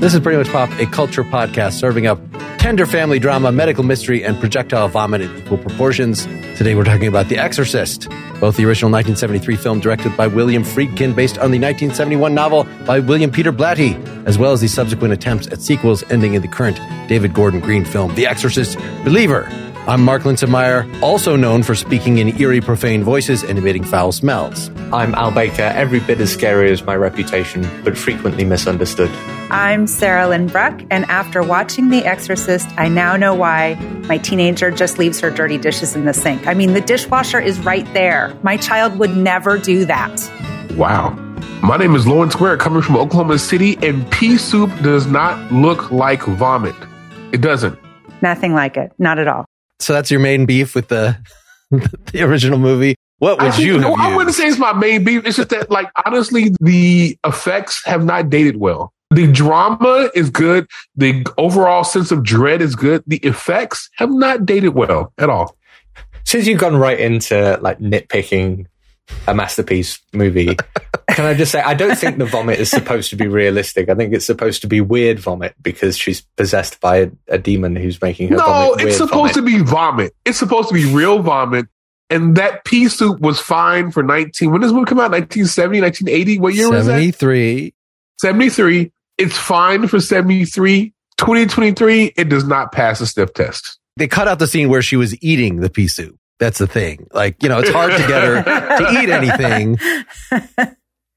This is Pretty Much Pop, a culture podcast serving up tender family drama, medical mystery, and projectile vomit in equal proportions. Today we're talking about The Exorcist, both the original 1973 film directed by William Friedkin based on the 1971 novel by William Peter Blatty, as well as the subsequent attempts at sequels ending in the current David Gordon Green film, The Exorcist Believer. I'm Mark Linsenmayer, also known for speaking in eerie, profane voices and emitting foul smells. I'm Al Baker, every bit as scary as my reputation, but frequently misunderstood. I'm Sarahlyn Bruck, and after watching The Exorcist, I now know why my teenager just leaves her dirty dishes in the sink. I mean, the dishwasher is right there. My child would never do that. Wow. My name is Lawrence Ware, coming from Oklahoma City, and pea soup does not look like vomit. It doesn't. Nothing like it. Not at all. So that's your main beef with the the original movie. What would I think- you have no, I wouldn't say it's my main beef. It's just that, like, honestly, the effects have not dated well. The drama is good. The overall sense of dread is good. The effects have not dated well at all. Since you've gone right into like nitpicking a masterpiece movie, can I just say I don't think the vomit is supposed to be realistic. I think it's supposed to be weird vomit because she's possessed by a, a demon who's making her No, vomit it's supposed vomit. to be vomit. It's supposed to be real vomit. And that pea soup was fine for 19. When does this movie come out? 1970, 1980? What year was that? 73. 73. It's fine for 73. 2023, it does not pass a sniff test. They cut out the scene where she was eating the pea soup. That's the thing. Like, you know, it's hard to get her to eat anything.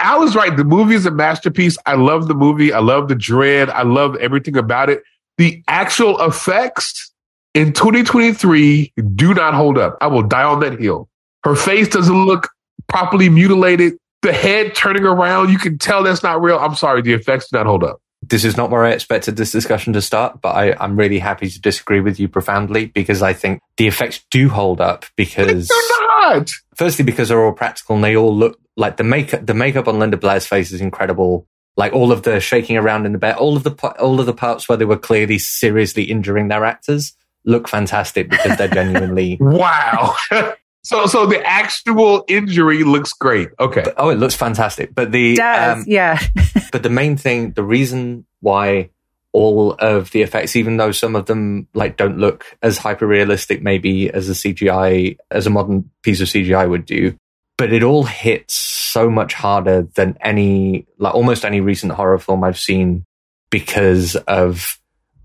Al is right. The movie is a masterpiece. I love the movie. I love the dread. I love everything about it. The actual effects in 2023 do not hold up. I will die on that hill. Her face doesn't look properly mutilated. The head turning around, you can tell that's not real. I'm sorry, the effects do not hold up. this is not where I expected this discussion to start, but I, I'm really happy to disagree with you profoundly because I think the effects do hold up because They're not. firstly because they're all practical and they all look like the makeup the makeup on Linda Blair's face is incredible. Like all of the shaking around in the bed, all of the all of the parts where they were clearly seriously injuring their actors look fantastic because they're genuinely Wow. so so the actual injury looks great. Okay. Oh, it looks fantastic. But the Does, um, yeah. but the main thing, the reason why all of the effects, even though some of them like don't look as hyper realistic, maybe as a CGI, as a modern piece of CGI would do, but it all hits so much harder than any, like almost any recent horror film I've seen because of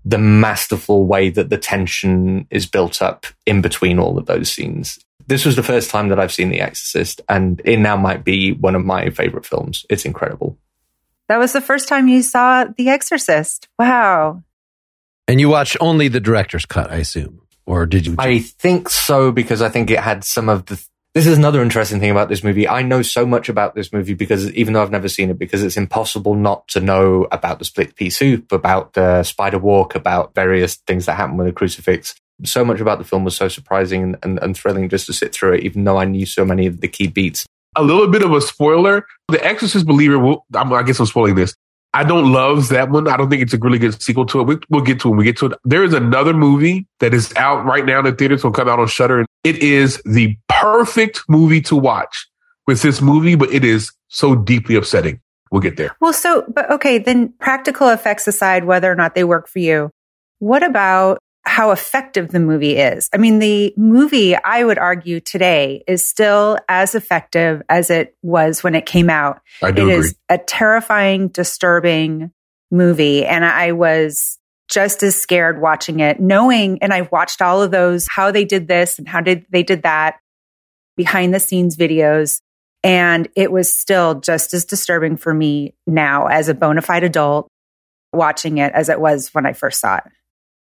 the masterful way that the tension is built up in between all of those scenes. This was the first time that I've seen The Exorcist, and it now might be one of my favorite films. It's incredible. That was the first time you saw The Exorcist. Wow. And you watched only the director's cut, I assume. Or did you? I think so because I think it had some of the. This is another interesting thing about this movie. I know so much about this movie because even though I've never seen it, because it's impossible not to know about the split pea soup, about the spider walk, about various things that happen with the crucifix. So much about the film was so surprising and, and, and thrilling just to sit through it, even though I knew so many of the key beats. A little bit of a spoiler. The Exorcist Believer, will, I'm, I guess I'm spoiling this. I don't love that one. I don't think it's a really good sequel to it. We, we'll get to it when we get to it. There is another movie that is out right now in the theaters. Will come out on Shudder. It is the perfect movie to watch with this movie, but it is so deeply upsetting. We'll get there. Well, so, but okay, then practical effects aside, whether or not they work for you, what about how effective the movie is? I mean, the movie, I would argue today is still as effective as it was when it came out. I It agree. is a terrifying, disturbing movie. And I was just as scared watching it, knowing, and I've watched all of those, how they did this and how did they did that behind the scenes videos. And it was still just as disturbing for me now as a bona fide adult watching it as it was when I first saw it.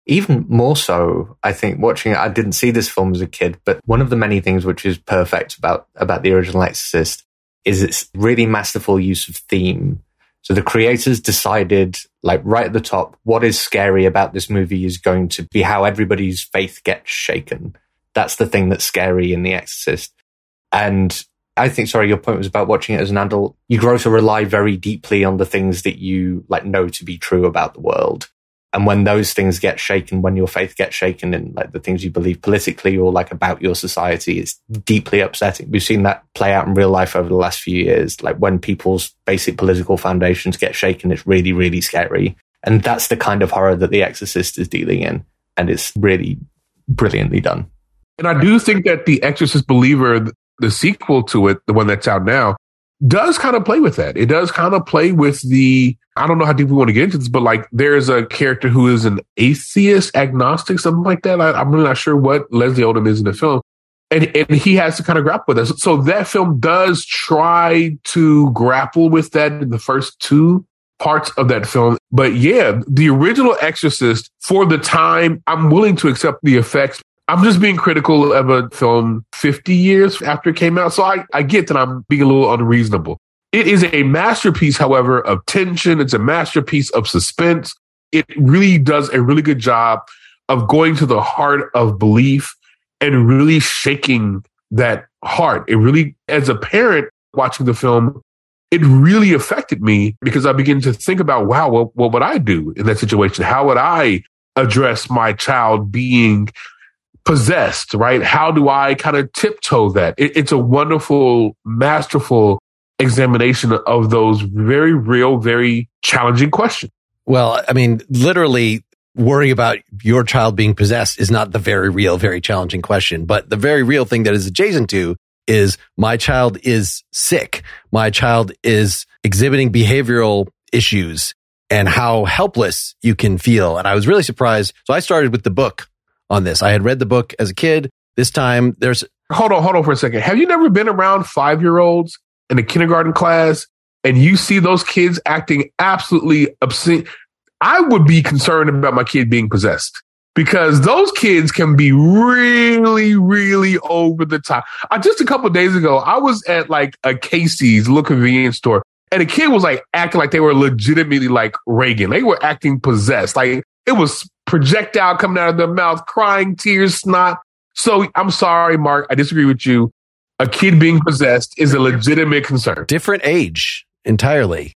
Even more so, I think watching it, I didn't see this film as a kid, but one of the many things which is perfect about, about the original Exorcist is its really masterful use of theme. So the creators decided, like right at the top, what is scary about this movie is going to be how everybody's faith gets shaken. That's the thing that's scary in The Exorcist. And I think, sorry, your point was about watching it as an adult. You grow to rely very deeply on the things that you like know to be true about the world. And when those things get shaken, when your faith gets shaken in like the things you believe politically or like about your society, it's deeply upsetting. We've seen that play out in real life over the last few years. Like when people's basic political foundations get shaken, it's really, really scary. And that's the kind of horror that The Exorcist is dealing in. And it's really brilliantly done. And I do think that The Exorcist Believer, the sequel to it, the one that's out now, does kind of play with that. It does kind of play with the, I don't know how deep we want to get into this, but like there's a character who is an atheist, agnostic, something like that. I, am really not sure what Leslie Odom is in the film. And, and he has to kind of grapple with this. So that film does try to grapple with that in the first two parts of that film. But yeah, the original Exorcist for the time, I'm willing to accept the effects I'm just being critical of a film 50 years after it came out. So I, I get that I'm being a little unreasonable. It is a masterpiece, however, of tension. It's a masterpiece of suspense. It really does a really good job of going to the heart of belief and really shaking that heart. It really, as a parent watching the film, it really affected me because I began to think about, wow, what, what would I do in that situation? How would I address my child being possessed, right? How do I kind of tiptoe that? It, it's a wonderful, masterful examination of those very real, very challenging questions. Well, I mean, literally worrying about your child being possessed is not the very real, very challenging question, but the very real thing that is adjacent to is my child is sick. My child is exhibiting behavioral issues and how helpless you can feel. And I was really surprised. So I started with the book on this. I had read the book as a kid. This time there's. Hold on, hold on for a second. Have you never been around five year olds in a kindergarten class and you see those kids acting absolutely obscene? I would be concerned about my kid being possessed because those kids can be really, really over the top. Uh, just a couple days ago, I was at like a Casey's little convenience store and a kid was like acting like they were legitimately like Regan. They were acting possessed. Like it was projectile coming out of their mouth, crying, tears, snot. So I'm sorry, Mark. I disagree with you. A kid being possessed is a legitimate concern. Different age entirely.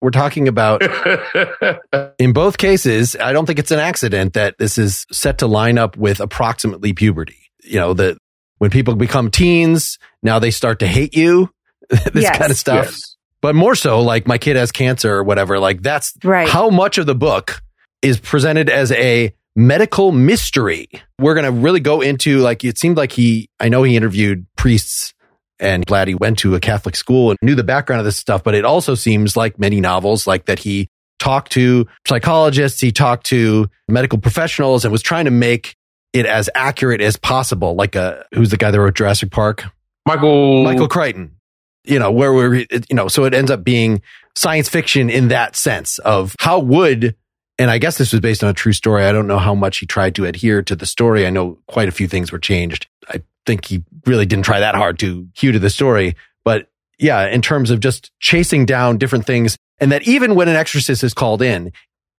We're talking about, in both cases, I don't think it's an accident that this is set to line up with approximately puberty. You know, that when people become teens, now they start to hate you, this yes. kind of stuff. Yes. But more so, like my kid has cancer or whatever, like that's right. how much of the book is presented as a medical mystery. We're going to really go into like, it seemed like he, I know he interviewed priests and glad he went to a Catholic school and knew the background of this stuff, but it also seems like many novels like that he talked to psychologists, he talked to medical professionals and was trying to make it as accurate as possible. Like, a, who's the guy that wrote Jurassic Park? Michael Michael Crichton. You know, where we're, you know, so it ends up being science fiction in that sense of how would and I guess this was based on a true story. I don't know how much he tried to adhere to the story. I know quite a few things were changed. I think he really didn't try that hard to hew to the story. But yeah, in terms of just chasing down different things and that even when an exorcist is called in,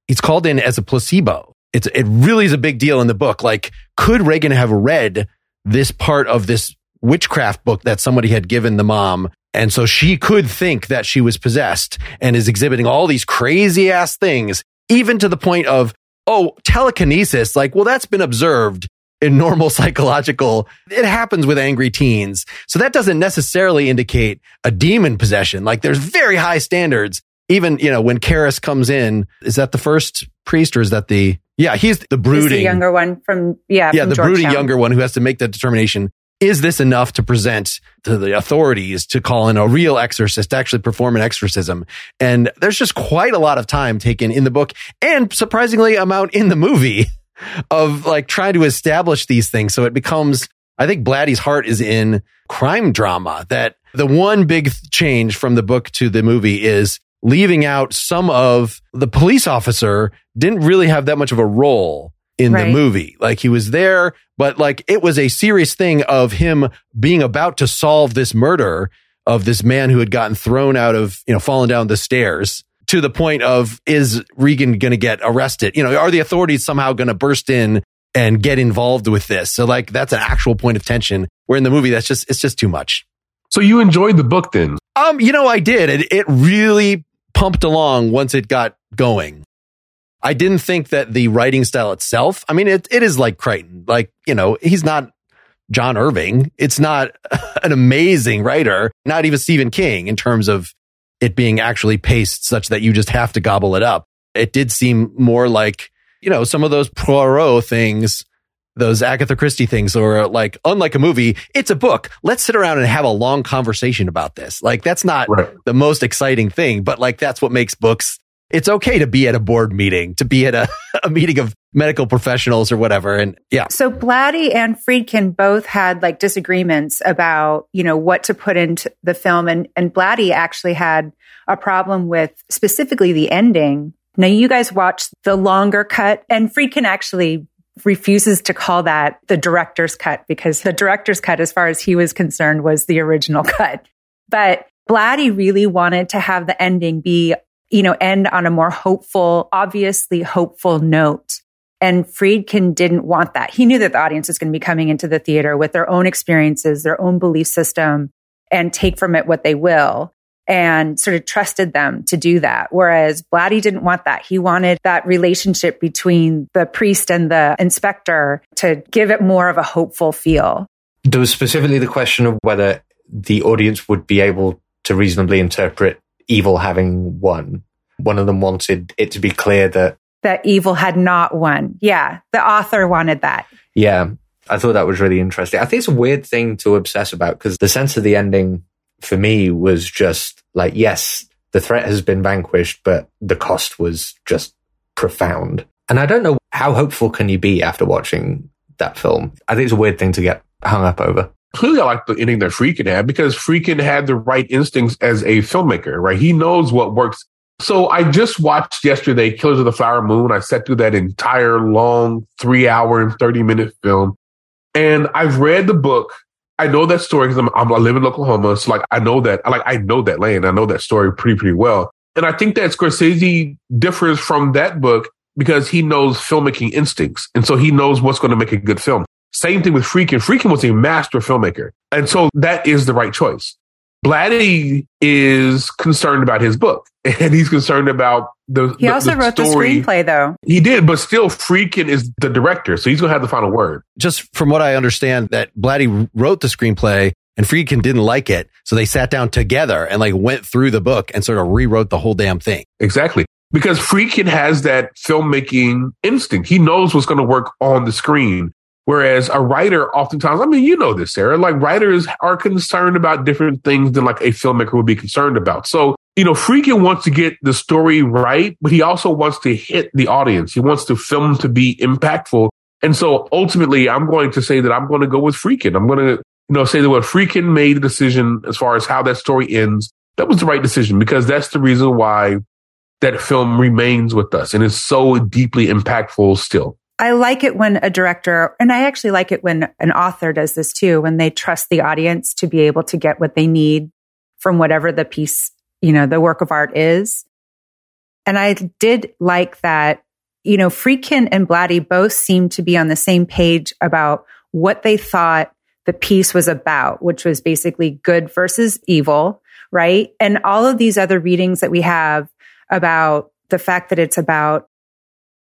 he's called in as a placebo. It's, it really is a big deal in the book. Like, could Regan have read this part of this witchcraft book that somebody had given the mom? And so she could think that she was possessed and is exhibiting all these crazy ass things even to the point of, oh, telekinesis. Like, well, that's been observed in normal psychological. It happens with angry teens. So that doesn't necessarily indicate a demon possession. Like there's very high standards. Even, you know, when Karras comes in, is that the first priest or is that the, yeah, he's the brooding he's the younger one from, yeah, yeah, from the brooding younger one who has to make that determination is this enough to present to the authorities to call in a real exorcist to actually perform an exorcism? And there's just quite a lot of time taken in the book and surprisingly amount in the movie of like trying to establish these things. So it becomes, I think Blatty's heart is in crime drama that the one big change from the book to the movie is leaving out some of the police officer didn't really have that much of a role in right. the movie. Like he was there, but like it was a serious thing of him being about to solve this murder of this man who had gotten thrown out of, you know, fallen down the stairs to the point of is Regan going to get arrested? You know, are the authorities somehow going to burst in and get involved with this? So like that's an actual point of tension where in the movie that's just it's just too much. So you enjoyed the book then? Um, you know, I did. It it really pumped along once it got going. I didn't think that the writing style itself, I mean, it, it is like Crichton. Like, you know, he's not John Irving. It's not an amazing writer, not even Stephen King in terms of it being actually paced such that you just have to gobble it up. it did seem more like, you know, some of those Poirot things, those Agatha Christie things, or uh, like, unlike a movie, it's a book. Let's sit around and have a long conversation about this. Like, that's not Right. the most exciting thing, but like, that's what makes books. It's okay to be at a board meeting, to be at a, a meeting of medical professionals or whatever. And yeah, So Blatty and Friedkin both had like disagreements about, you know, what to put into the film. And, and Blatty actually had a problem with specifically the ending. Now you guys watched the longer cut and Friedkin actually refuses to call that the director's cut because the director's cut, as far as he was concerned, was the original cut. But Blatty really wanted to have the ending be, you know, end on a more hopeful, obviously hopeful note. And Friedkin didn't want that. He knew that the audience was going to be coming into the theater with their own experiences, their own belief system, and take from it what they will, and sort of trusted them to do that. Whereas Blatty didn't want that. He wanted that relationship between the priest and the inspector to give it more of a hopeful feel. There was specifically the question of whether the audience would be able to reasonably interpret evil having won. One of them wanted it to be clear that, That evil had not won. Yeah, the author wanted that. yeah, I thought that was really interesting. I think it's a weird thing to obsess about because the sense of the ending for me was just like, yes, the threat has been vanquished, but the cost was just profound. And I don't know how hopeful can you be after watching that film. I think it's a weird thing to get hung up over. Clearly I like the ending that Friedkin had because Friedkin had the right instincts as a filmmaker, right? He knows what works. So I just watched yesterday Killers of the Flower Moon. I sat through that entire long three hour and 30 minute film. And I've read the book. I know that story because I'm, I'm, I live in Oklahoma. So like, I know that, I like, I know that land. I know that story pretty, pretty well. And I think that Scorsese differs from that book because he knows filmmaking instincts. And so he knows what's going to make a good film. Same thing with Friedkin. Friedkin was a master filmmaker. And so that is the right choice. Blatty is concerned about his book and he's concerned about the He the- also the wrote story. the screenplay, though. He did, but still Friedkin is the director. So he's going to have the final word. just from what I understand, that Blatty wrote the screenplay and Friedkin didn't like it. So they sat down together and like went through the book and sort of rewrote the whole damn thing. Exactly. Because Friedkin has that filmmaking instinct. He knows what's going to work on the screen. Whereas a writer oftentimes, I mean, you know this, Sarah, like writers are concerned about different things than like a filmmaker would be concerned about. So, you know, Friedkin wants to get the story right, but he also wants to hit the audience. He wants the film to be impactful. And so ultimately, I'm going to say that I'm going to go with Friedkin. I'm going to, you know, say that what Friedkin made the decision as far as how that story ends, that was the right decision because that's the reason why that film remains with us and is so deeply impactful still. I like it when a director, and I actually like it when an author does this too, when they trust the audience to be able to get what they need from whatever the piece, you know, the work of art is. And I did like that, you know, Friedkin and Blatty both seemed to be on the same page about what they thought the piece was about, which was basically good versus evil, right? And all of these other readings that we have about the fact that it's about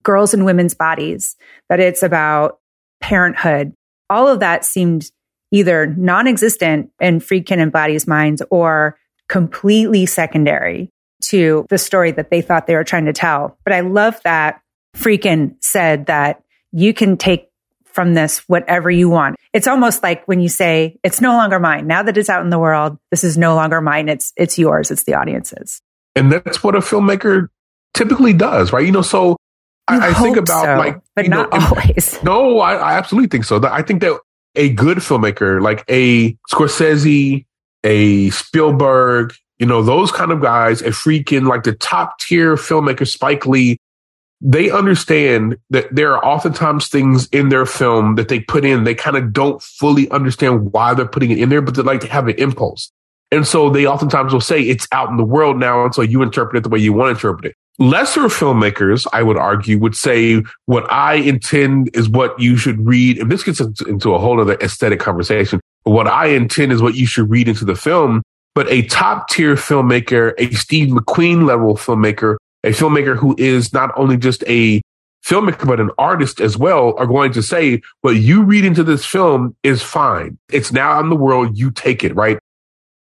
girls and women's bodies, that it's about parenthood. All of that seemed either non existent in Friedkin and Blatty's minds or completely secondary to the story that they thought they were trying to tell. But I love that Friedkin said that you can take from this whatever you want. It's almost like when you say, it's no longer mine. Now that it's out in the world, this is no longer mine. It's, it's yours. It's the audience's. And that's what a filmmaker typically does, right? You know, so I, I think about so, like, but you know, not always. No, I, I absolutely think so. I think that a good filmmaker, like a Scorsese, a Spielberg, you know, those kind of guys, a Friedkin like the top tier filmmaker, Spike Lee, they understand that there are oftentimes things in their film that they put in, they kind of don't fully understand why they're putting it in there, but they like to have an impulse. And so they oftentimes will say it's out in the world now. And so you interpret it the way you want to interpret it. Lesser filmmakers, I would argue, would say what I intend is what you should read. And this gets into, a whole other aesthetic conversation. What I intend is what you should read into the film. But a top tier filmmaker, a Steve McQueen level filmmaker, a filmmaker who is not only just a filmmaker, but an artist as well, are going to say, what you read into this film is fine. It's now in the world. You take it, right?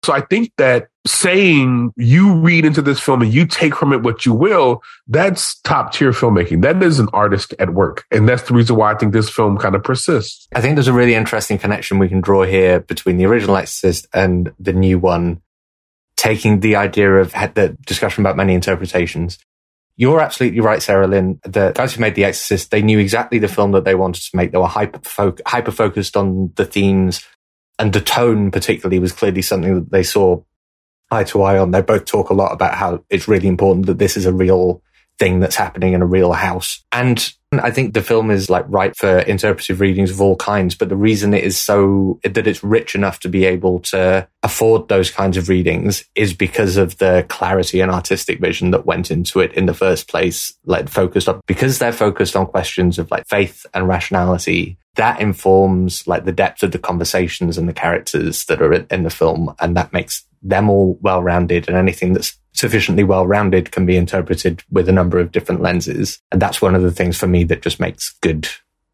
So I think that saying you read into this film and you take from it what you will, that's top tier filmmaking. That is an artist at work. And that's the reason why I think this film kind of persists. I think there's a really interesting connection we can draw here between the original Exorcist and the new one, taking the idea of the discussion about many interpretations. You're absolutely right, Sarahlyn. The guys who made The Exorcist, they knew exactly the film that they wanted to make. They were hyper, focused on the themes and the tone particularly was clearly something that they saw eye to eye on. They both talk a lot about how it's really important that this is a real thing that's happening in a real house. And I think the film is like right for interpretive readings of all kinds, but the reason it is so that it's rich enough to be able to afford those kinds of readings is because of the clarity and artistic vision that went into it in the first place, like focused on because they're focused on questions of like faith and rationality that informs like the depth of the conversations and the characters that are in the film. And that makes them all well rounded and anything that's sufficiently well rounded can be interpreted with a number of different lenses. And that's one of the things for me that just makes good,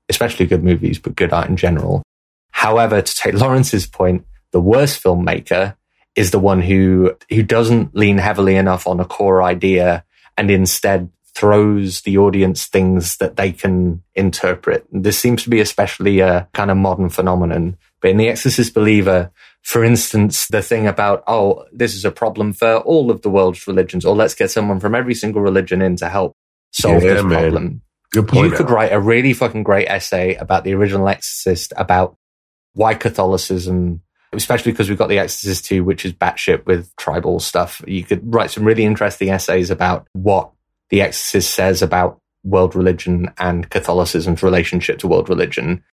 especially good movies, but good art in general. However, to take Lawrence's point, the worst filmmaker is the one who, who doesn't lean heavily enough on a core idea and instead throws the audience things that they can interpret. This seems to be especially a kind of modern phenomenon. But in The Exorcist Believer, for instance, the thing about, oh, this is a problem for all of the world's religions, or let's get someone from every single religion in to help solve yeah, this man. problem. Good point. You could write a really fucking great essay about the original Exorcist, about why Catholicism, especially because we've got The Exorcist 2, which is batshit with tribal stuff. You could write some really interesting essays about what The Exorcist says about world religion and Catholicism's relationship to world religion.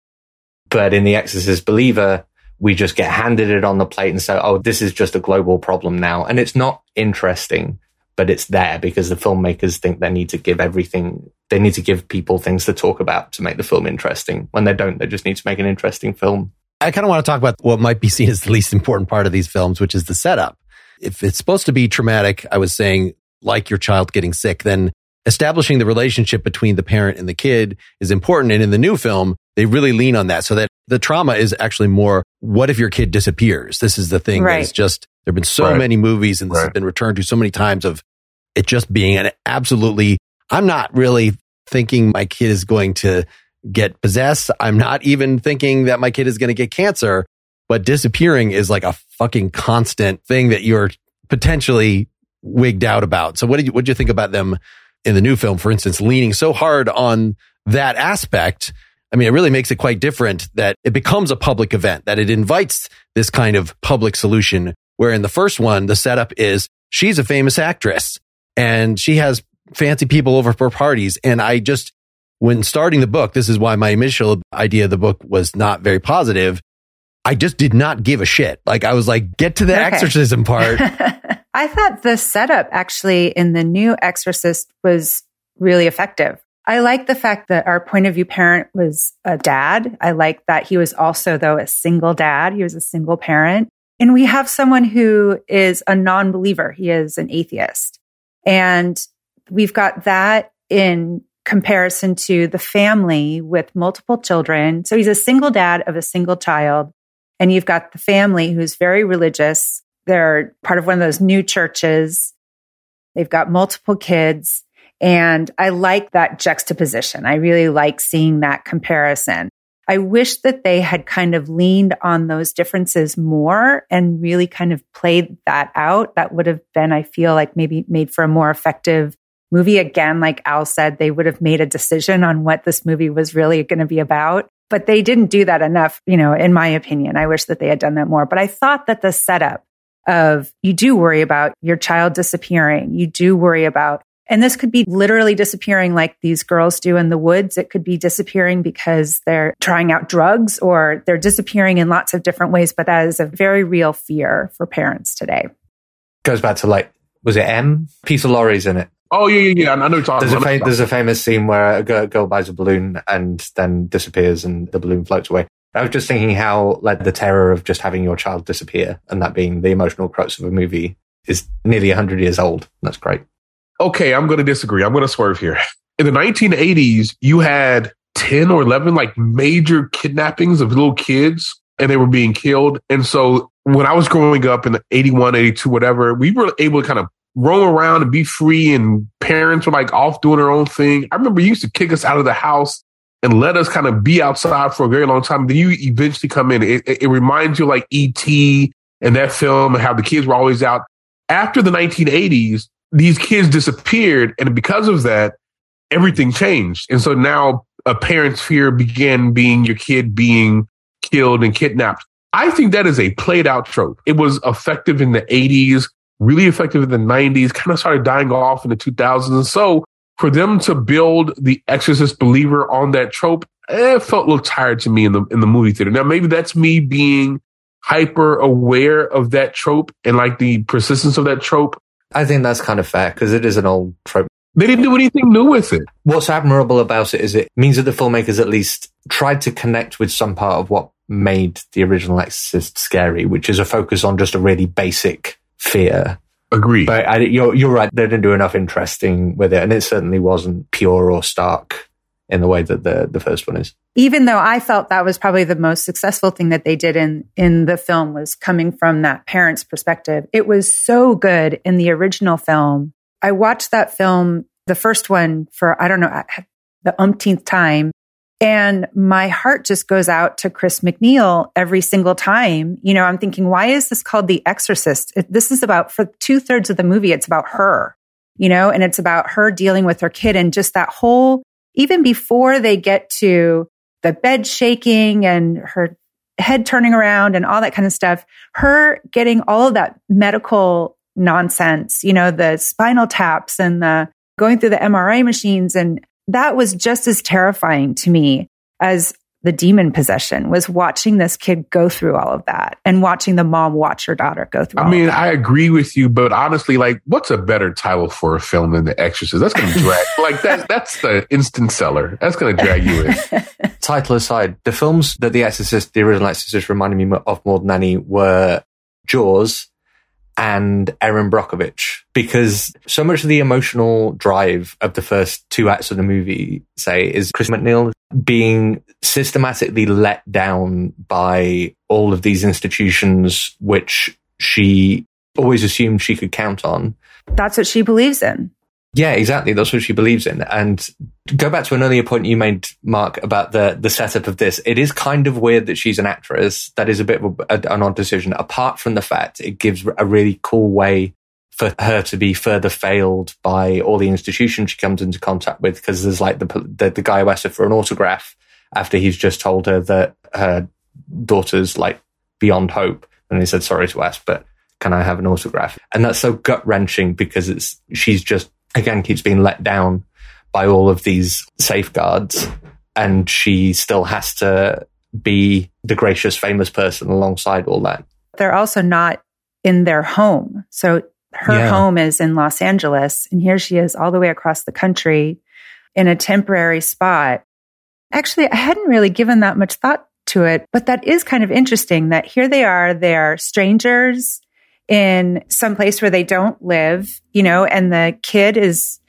But in The Exorcist Believer, we just get handed it on the plate and say, oh, this is just a global problem now. And it's not interesting, but it's there because the filmmakers think they need to give everything, they need to give people things to talk about to make the film interesting. When they don't, they just need to make an interesting film. I kind of want to talk about what might be seen as the least important part of these films, which is the setup. If it's supposed to be traumatic, I was saying, like your child getting sick, then establishing the relationship between the parent and the kid is important. And in the new film, they really lean on that so that the trauma is actually more, what if your kid disappears? This is the thing right. that is just, there have been so right. many movies and this right. has been returned to so many times of it just being an absolutely, I'm not really thinking my kid is going to get possessed. I'm not even thinking that my kid is going to get cancer, but disappearing is like a fucking constant thing that you're potentially wigged out about. So what did you, what did you think about them in the new film, for instance, leaning so hard on that aspect. I mean, it really makes it quite different that it becomes a public event, that it invites this kind of public solution. Where in the first one, the setup is she's a famous actress and she has fancy people over for parties. And I just, when starting the book, this is why my initial idea of the book was not very positive. I just did not give a shit. Like I was like, get to the okay. exorcism part. I thought the setup actually in the new Exorcist was really effective. I like the fact that our point of view parent was a dad. I like that he was also, though, a single dad. He was a single parent. And we have someone who is a non believer. He is an atheist. And we've got that in comparison to the family with multiple children. So he's a single dad of a single child. And you've got the family who's very religious they're part of one of those new churches. They've got multiple kids. And I like that juxtaposition. I really like seeing that comparison. I wish that they had kind of leaned on those differences more and really kind of played that out. That would have been, I feel like maybe made for a more effective movie. Again, like Al said, they would have made a decision on what this movie was really going to be about. But they didn't do that enough, you know, in my opinion. I wish that they had done that more. But I thought that the setup of you do worry about your child disappearing. You do worry about, and this could be literally disappearing like these girls do in the woods. It could be disappearing because they're trying out drugs or they're disappearing in lots of different ways. But that is a very real fear for parents today. Goes back to like, was it M? Peter Lorre's in it. Oh yeah, yeah, yeah. I know. There's a, fam- there's a famous scene where a girl, girl, buys a balloon and then disappears, and the balloon floats away. I was just thinking how like the terror of just having your child disappear and that being the emotional crux of a movie is nearly 100 years old. That's great. Okay, I'm going to disagree. I'm going to swerve here. In the 1980s, you had 10 or 11 like major kidnappings of little kids and they were being killed. And so when I was growing up in the 81, 82, whatever, we were able to kind of roam around and be free and parents were like off doing their own thing. I remember you used to kick us out of the house and let us kind of be outside for a very long time. Then you eventually come in. It, it, reminds you like E.T. and that film and how the kids were always out. After the 1980s, these kids disappeared. And because of that, everything changed. And so now a parent's fear began being your kid being killed and kidnapped. I think that is a played out trope. It was effective in the 80s, really effective in the 90s, kind of started dying off in the 2000s. And so for them to build the Exorcist believer on that trope, eh, it felt a little tired to me in the in the movie theater. Now maybe that's me being hyper aware of that trope and like the persistence of that trope. I think that's kind of fair because it is an old trope. They didn't do anything new with it. What's admirable about it is it means that the filmmakers at least tried to connect with some part of what made the original Exorcist scary, which is a focus on just a really basic fear Agree. But I, you're you're right. They didn't do enough interesting with it, and it certainly wasn't pure or stark in the way that the the first one is. Even though I felt that was probably the most successful thing that they did in in the film was coming from that parent's perspective. It was so good in the original film. I watched that film, the first one, for I don't know the umpteenth time, and my heart just goes out to Chris MacNeil every single time. You know, I'm thinking, why is this called The Exorcist? This is about, for two thirds of the movie, it's about her, you know, and it's about her dealing with her kid and just that whole, even before they get to the bed shaking and her head turning around and all that kind of stuff, her getting all of that medical nonsense, you know, the spinal taps and the going through the MRI machines and that was just as terrifying to me as the demon possession was watching this kid go through all of that and watching the mom watch her daughter go through. I mean, I agree with you, but honestly, like, what's a better title for a film than The Exorcist? That's going to drag, like, that, that's the instant seller. That's going to drag you in. Title aside, the films that The Exorcist, the original Exorcist reminded me of more than any were Jaws and Erin Brockovich because so much of the emotional drive of the first two acts of the movie, say, is Chris MacNeil being systematically let down by all of these institutions which she always assumed she could count on. That's what she believes in. Yeah, exactly. That's what she believes in. And go back to an earlier point you made, Mark, about the, the setup of this. It is kind of weird that she's an actress. That is a bit of a, an odd decision. Apart from the fact it gives a really cool way for her to be further failed by all the institutions she comes into contact with. Because there's like the, the, the guy who asked her for an autograph after he's just told her that her daughter's like beyond hope. And he said, sorry to ask, but can I have an autograph? And that's so gut wrenching because it's, she's just again keeps being let down by all of these safeguards and she still has to be the gracious famous person alongside all that. They're also not in their home. So her yeah. home is in los angeles and here she is all the way across the country in a temporary spot. Actually i hadn't really given that much thought to it but that is kind of interesting that here they are they're strangers in some place where they don't live, you know, and the kid is,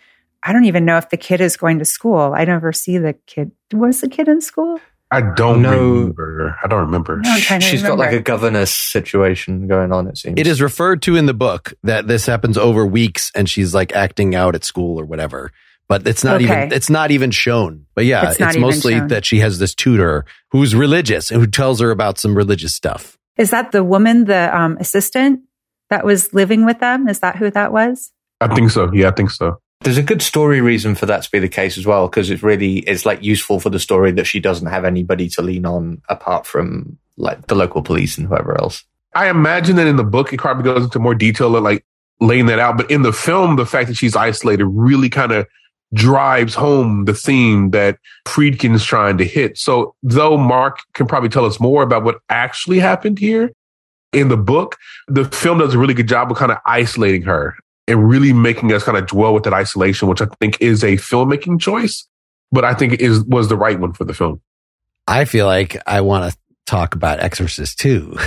I don't even know if the kid is going to school. I never see the kid. Was the kid in school? I don't know. remember. I don't remember. No, She's remember. got like a governess situation going on, it seems. It is referred to in the book that this happens over weeks and she's like acting out at school or whatever. But it's not okay. even it's not even shown. But yeah, it's, it's mostly shown. that she has this tutor who's religious and who tells her about some religious stuff. Is that the woman, the um, assistant? That was living with them? Is that who that was? I think so. Yeah, I think so. There's a good story reason for that to be the case as well, because it's really it's like useful for the story that she doesn't have anybody to lean on apart from like the local police and whoever else. I imagine that in the book it probably goes into more detail of like laying that out, but in the film, the fact that she's isolated really kind of drives home the theme that Friedkin's trying to hit. So though Mark can probably tell us more about what actually happened here, in the book, the film does a really good job of kind of isolating her and really making us kind of dwell with that isolation, which I think is a filmmaking choice, but I think is was the right one for the film. I feel like I want to talk about Exorcist 2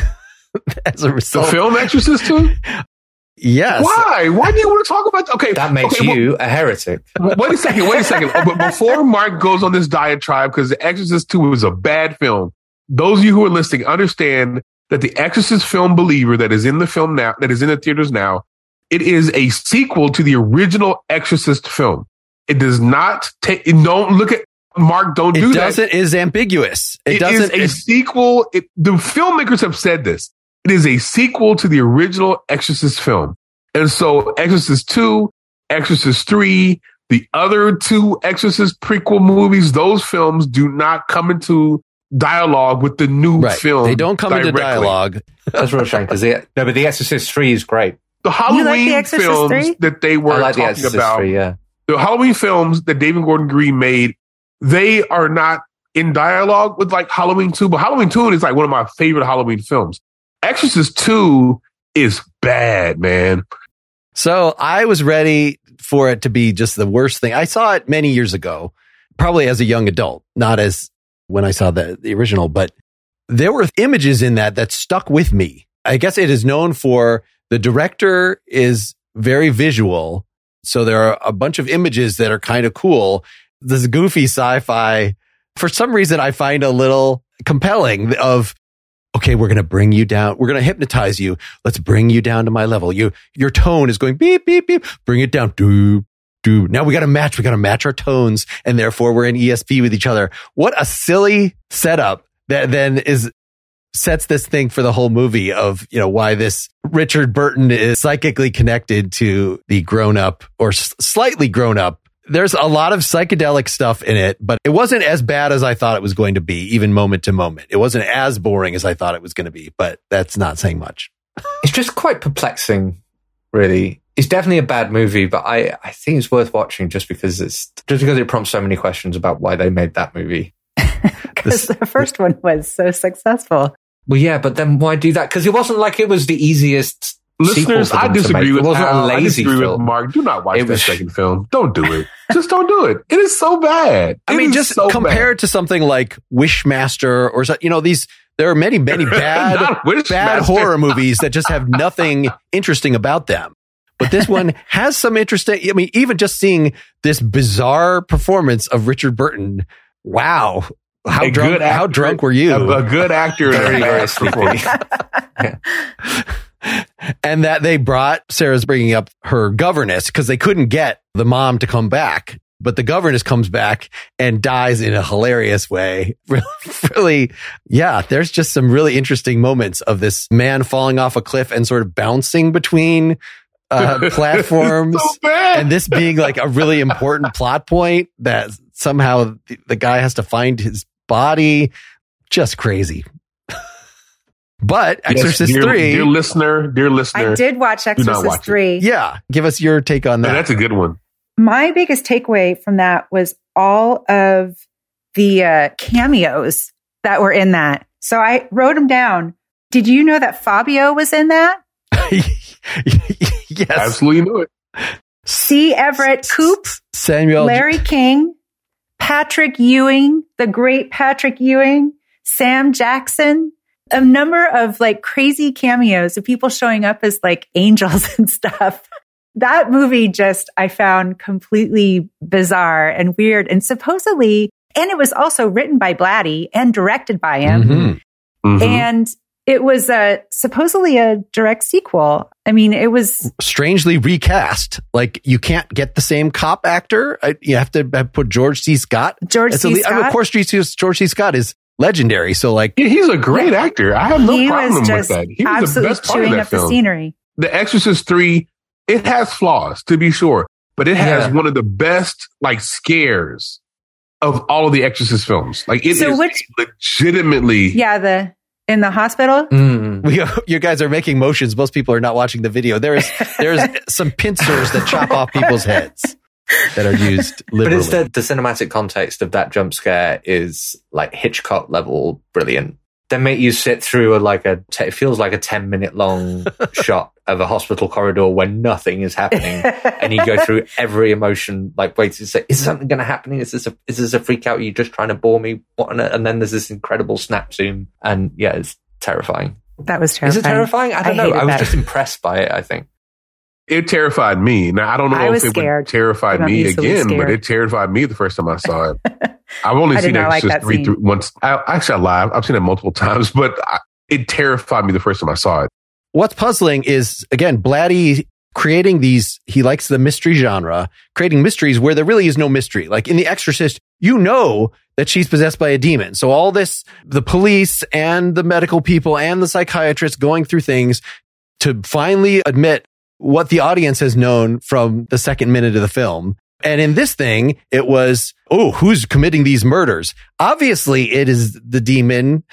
as a result. The film Exorcist 2? Yes. Why? Why do you want to talk about? Okay, that makes okay, you well, a heretic. wait a second. Wait a second. but before Mark goes on this diatribe, because The Exorcist Two was a bad film. Those of you who are listening understand that the Exorcist film believer that is in the film now, that is in the theaters now, it is a sequel to the original Exorcist film. It does not take, don't look at, Mark, don't it do that. It doesn't is ambiguous. It, It doesn't. is a sequel. It, the filmmakers have said this. It is a sequel to the original Exorcist film. And so Exorcist 2, Exorcist 3, the other two Exorcist prequel movies, those films do not come into dialogue with the new right. film. They don't come into directly. dialogue. That's real shame because the no, but the Exorcist Three is great. The Halloween The films 3? that they were I like talking Exorcist about, Three. Yeah, the Halloween films that David Gordon Green made, they are not in dialogue with like Halloween 2, but Halloween 2 is like one of my favorite Halloween films. Exorcist 2 is bad, man. So I was ready for it to be just the worst thing. I saw it many years ago, probably as a young adult, not as when I saw the, the original, but there were images in that that stuck with me. I guess it is known for the director is very visual. So there are a bunch of images that are kind of cool. This goofy sci-fi, for some reason, I find a little compelling of, okay, we're going to bring you down. We're going to hypnotize you. Let's bring you down to my level. You, your tone is going beep, beep, beep. Bring it down. Do, do. Now we got to match. We got to match our tones. And therefore we're in ESP with each other. What a silly setup that then is sets this thing for the whole movie of, you know, why this Richard Burton is psychically connected to the grown up or slightly grown up. There's a lot of psychedelic stuff in it, but it wasn't as bad as I thought it was going to be, even moment to moment. It wasn't as boring as I thought it was going to be, but that's not saying much. it's just quite perplexing. Really, it's definitely a bad movie, but I I think it's worth watching just because it's just because it prompts so many questions about why they made that movie. Because the first one was so successful. Well, yeah, but then why do that? Because it wasn't like it was the easiest. Listeners, I disagree with It wasn't Al. a I lazy disagree with film. Mark. Do not watch It that second film. Don't do it. Just don't do it. It is so bad. I mean, just so compare it to something like Wishmaster or so- you know these. There are many, many bad, bad horror movies that just have nothing interesting about them. But this one has some interesting. I mean, even just seeing this bizarre performance of Richard Burton. Wow, how A drunk? good how drunk were you? A, a good actor and a Very, very sleepy. performance. and that they brought Sarah's bringing up her governess because they couldn't get the mom to come back. But the governess comes back and dies in a hilarious way. Really, really, yeah, there's just some really interesting moments of this man falling off a cliff and sort of bouncing between uh, platforms. so bad. and this being like a really important plot point that somehow the, the guy has to find his body. Just crazy. but Yes, Exorcist dear, 3. Dear listener, dear listener. I did watch Exorcist watch it. 3. Yeah, give us your take on Man, that. that's a good one. My biggest takeaway from that was all of the uh, cameos that were in that. So I wrote them down. Did you know that Fabio was in that? Yes. Absolutely knew it. C. Everett Koop, Samuel. Larry King, Patrick Ewing, the great Patrick Ewing, Sam Jackson, a number of like crazy cameos of people showing up as like angels and stuff. That movie just I found completely bizarre and weird and supposedly, and it was also written by Blatty and directed by him. Mhm. Mhm. And it was a supposedly a direct sequel. I mean, it was Strangely recast. Like you can't get the same cop actor. I, you have to have put George C. Scott. George It's a C. le- I mean, Scott. of course, George C. Scott is legendary. So like, Yeah, he's a great actor. I have no he problem was with that. He was the absolutely best part of chewing that up the scenery. The Exorcist 3, it has flaws, to be sure, but it has Yeah. one of the best like scares of all of the Exorcist films. Like it is So which- legitimately Yeah, the in the hospital. Mm. we, you guys are making motions. Most people are not watching the video. There is there's some pincers that chop off people's heads that are used But instead, the, the cinematic context of that jump scare is like Hitchcock level brilliant. They make you sit through a like a it feels like a ten minute long shot of a hospital corridor where nothing is happening, and you go through every emotion like wait to say is something going to happen? Is this a is this a freak out? Are you just trying to bore me? What? on? And then there's this incredible snap zoom, and yeah, it's terrifying. that was Is terrifying. it terrifying? I don't I know. I was that. just impressed by it. I think. it terrified me. Now I don't know I if it scared. would terrify me easily again, but it terrified me the first time I saw it. I've only I seen not like Exorcist that three once. I, actually, I lied. I've seen it multiple times, but I, it terrified me the first time I saw it. What's puzzling is again, Blatty creating these, he likes the mystery genre, creating mysteries where there really is no mystery. Like in The Exorcist, you know that she's possessed by a demon. So all this, the police and the medical people and the psychiatrists going through things to finally admit what the audience has known from the second minute of the film. And in this thing, it was, oh, who's committing these murders? Obviously, it is the demon,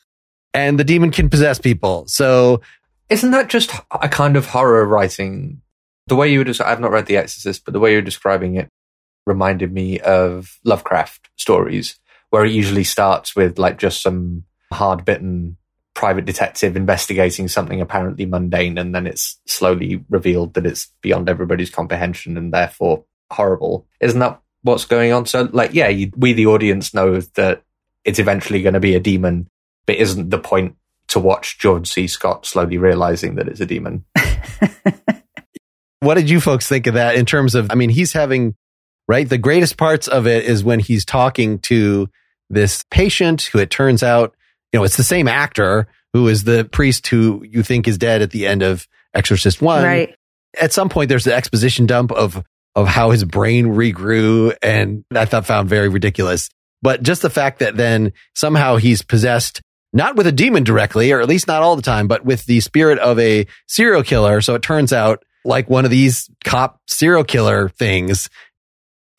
and the demon can possess people. So isn't that just a kind of horror writing? The way you were just, I've not read The Exorcist, but the way you're describing it reminded me of Lovecraft stories, where it usually starts with like just some hard bitten private detective investigating something apparently mundane, and then it's slowly revealed that it's beyond everybody's comprehension and therefore horrible. Isn't that what's going on? So, like, yeah, you, we, the audience, know that it's eventually going to be a demon, but isn't the point to watch George C. Scott slowly realizing that it's a demon. what did you folks think of that in terms of, I mean, he's having, right? The greatest parts of it is when he's talking to this patient who it turns out, you know, it's the same actor who is the priest who you think is dead at the end of Exorcist One. Right. At some point, there's the exposition dump of, of how his brain regrew and I thought found very ridiculous. But just the fact that then somehow he's possessed not with a demon directly, or at least not all the time, but with the spirit of a serial killer. So it turns out like one of these cop serial killer things.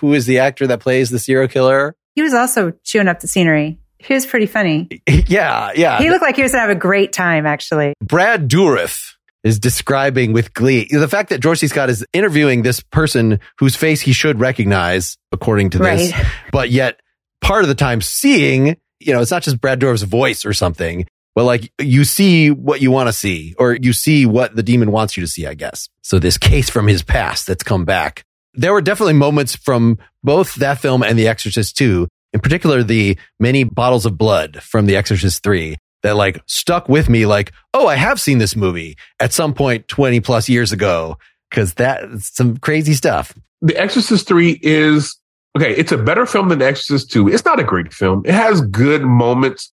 Who is the actor that plays the serial killer? He was also chewing up the scenery. He was pretty funny. Yeah, yeah. He looked like he was going to have a great time, actually. Brad Dourif is describing with glee the fact that George C. Scott is interviewing this person whose face he should recognize, according to this, right. but yet part of the time seeing you know, it's not just Brad Dourif's voice or something, but like you see what you want to see or you see what the demon wants you to see, I guess. So this case from his past that's come back. There were definitely moments from both that film and The Exorcist 2, in particular, the many bottles of blood from The Exorcist 3 that like stuck with me like, oh, I have seen this movie at some point 20 plus years ago. Cause that's some crazy stuff. The Exorcist 3 is okay, it's a better film than Exorcist 2. It's not a great film. It has good moments.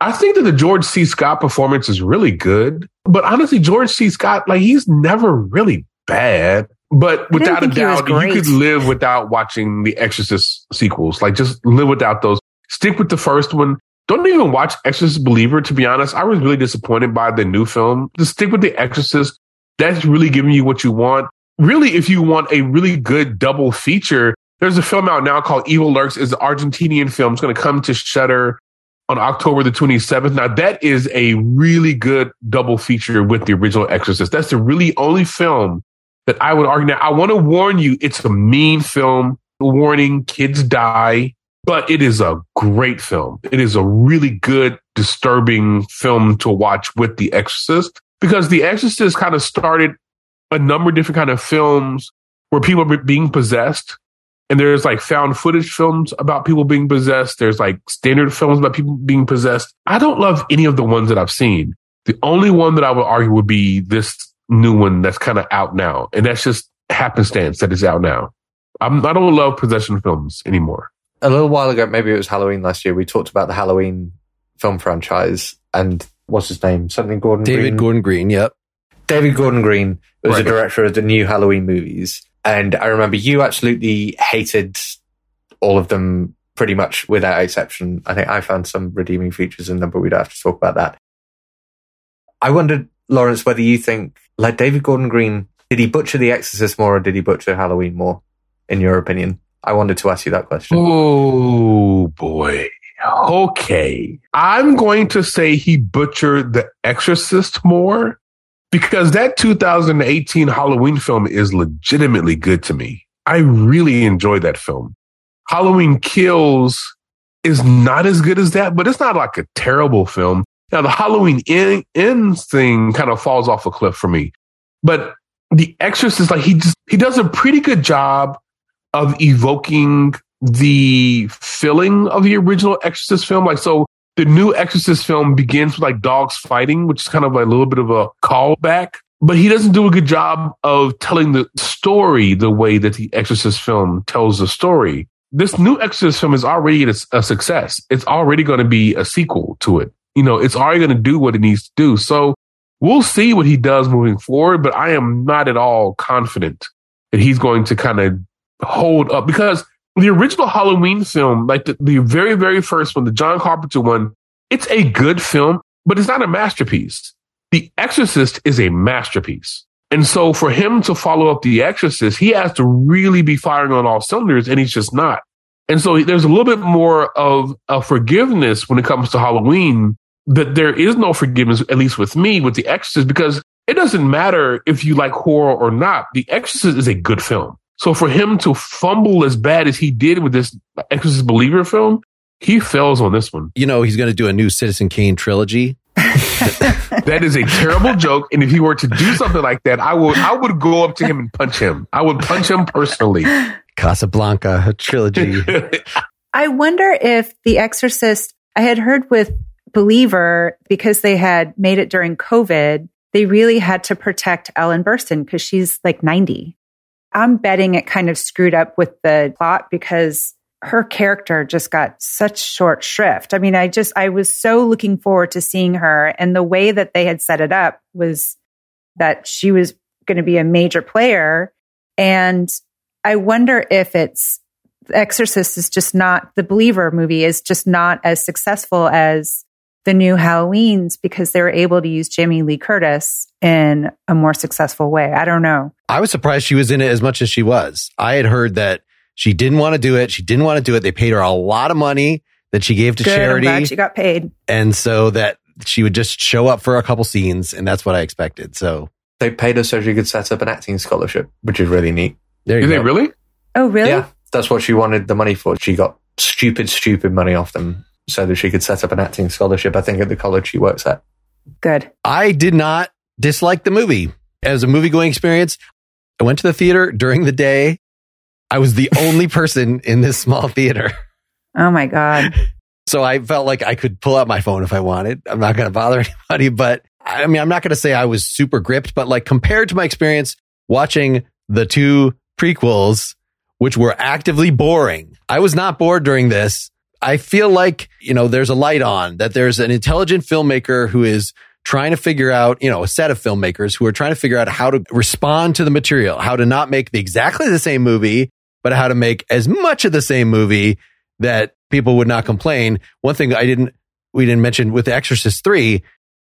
I think that the George C. Scott performance is really good. But honestly, George C. Scott, like, he's never really bad. But without a doubt, you could live without watching the Exorcist sequels. Like, just live without those. Stick with the first one. Don't even watch Exorcist Believer, to be honest. I was really disappointed by the new film. Just stick with The Exorcist. That's really giving you what you want. Really, if you want a really good double feature, there's a film out now called Evil Lurks. It's an Argentinian film. It's going to come to Shudder on October the 27th. Now that is a really good double feature with the original Exorcist. That's the really only film that I would argue. Now I want to warn you, it's a mean film. Warning, kids die, but it is a great film. It is a really good, disturbing film to watch with The Exorcist because The Exorcist kind of started a number of different kind of films where people are being possessed and there's like found footage films about people being possessed. There's like standard films about people being possessed. I don't love any of the ones that I've seen. The only one that I would argue would be this new one that's kind of out now. And that's just happenstance that is out now. I'm, I don't love possession films anymore. A little while ago, maybe it was Halloween last year, we talked about the Halloween film franchise and what's his name? Something Gordon David Green? Gordon Green, yep. David Gordon Green was right. the director of the new Halloween movies. And I remember you absolutely hated all of them pretty much without exception. I think I found some redeeming features in them, but we'd have to talk about that. I wondered, Lawrence, whether you think, like David Gordon Green, did he butcher The Exorcist more or did he butcher Halloween more, in your opinion? I wanted to ask you that question. Oh, boy. Okay. I'm going to say he butchered The Exorcist more because that 2018 Halloween film is legitimately good to me. I really enjoy that film. Halloween Kills is not as good as that, but it's not like a terrible film. Now the Halloween ends thing kind of falls off a cliff for me, but The Exorcist, like he just he does a pretty good job of evoking the feeling of the original Exorcist film. Like so, the new Exorcist film begins with like dogs fighting, which is kind of like a little bit of a callback. But he doesn't do a good job of telling the story the way that the Exorcist film tells the story. This new Exorcist film is already a, a success. It's already going to be a sequel to it. you know, it's already going to do what it needs to do. So we'll see what he does moving forward, but I am not at all confident that he's going to kind of hold up because the original Halloween film, like the, the very, very first one, the John Carpenter one, it's a good film, but it's not a masterpiece. The Exorcist is a masterpiece. And so for him to follow up The Exorcist, he has to really be firing on all cylinders, and he's just not. And so there's a little bit more of a forgiveness when it comes to Halloween that there is no forgiveness, at least with me, with The Exorcist, because it doesn't matter if you like horror or not. The Exorcist is a good film. So for him to fumble as bad as he did with this Exorcist Believer film, he fails on this one. You know, he's going to do a new Citizen Kane trilogy. that is a terrible joke. And if he were to do something like that, I would I would go up to him and punch him. I would punch him personally. Casablanca trilogy. I wonder if The Exorcist, I had heard with Believer, because they had made it during COVID, they really had to protect Ellen Burstyn because she's like 90. I'm betting it kind of screwed up with the plot because her character just got such short shrift. I mean, I just, I was so looking forward to seeing her. And the way that they had set it up was that she was going to be a major player. And I wonder if it's the Exorcist is just not the believer movie is just not as successful as the new Halloweens because they were able to use Jamie Lee Curtis in a more successful way. I don't know. I was surprised she was in it as much as she was. I had heard that she didn't want to do it. She didn't want to do it. They paid her a lot of money that she gave to Good, charity. I'm glad she got paid. And so that she would just show up for a couple scenes. And that's what I expected. So they paid her so she could set up an acting scholarship, which is really neat. There you Is go. it really? Oh, really? Yeah, that's what she wanted the money for. She got stupid, stupid money off them so that she could set up an acting scholarship, I think, at the college she works at. Good. I did not dislike the movie as a movie going experience. I went to the theater during the day. I was the only person in this small theater. Oh my God. So I felt like I could pull out my phone if I wanted. I'm not going to bother anybody, but I mean, I'm not going to say I was super gripped, but like compared to my experience watching the two prequels, which were actively boring, I was not bored during this. I feel like, you know, there's a light on that there's an intelligent filmmaker who is trying to figure out, you know, a set of filmmakers who are trying to figure out how to respond to the material, how to not make the, exactly the same movie, but how to make as much of the same movie that people would not complain. One thing I didn't, we didn't mention with Exorcist 3,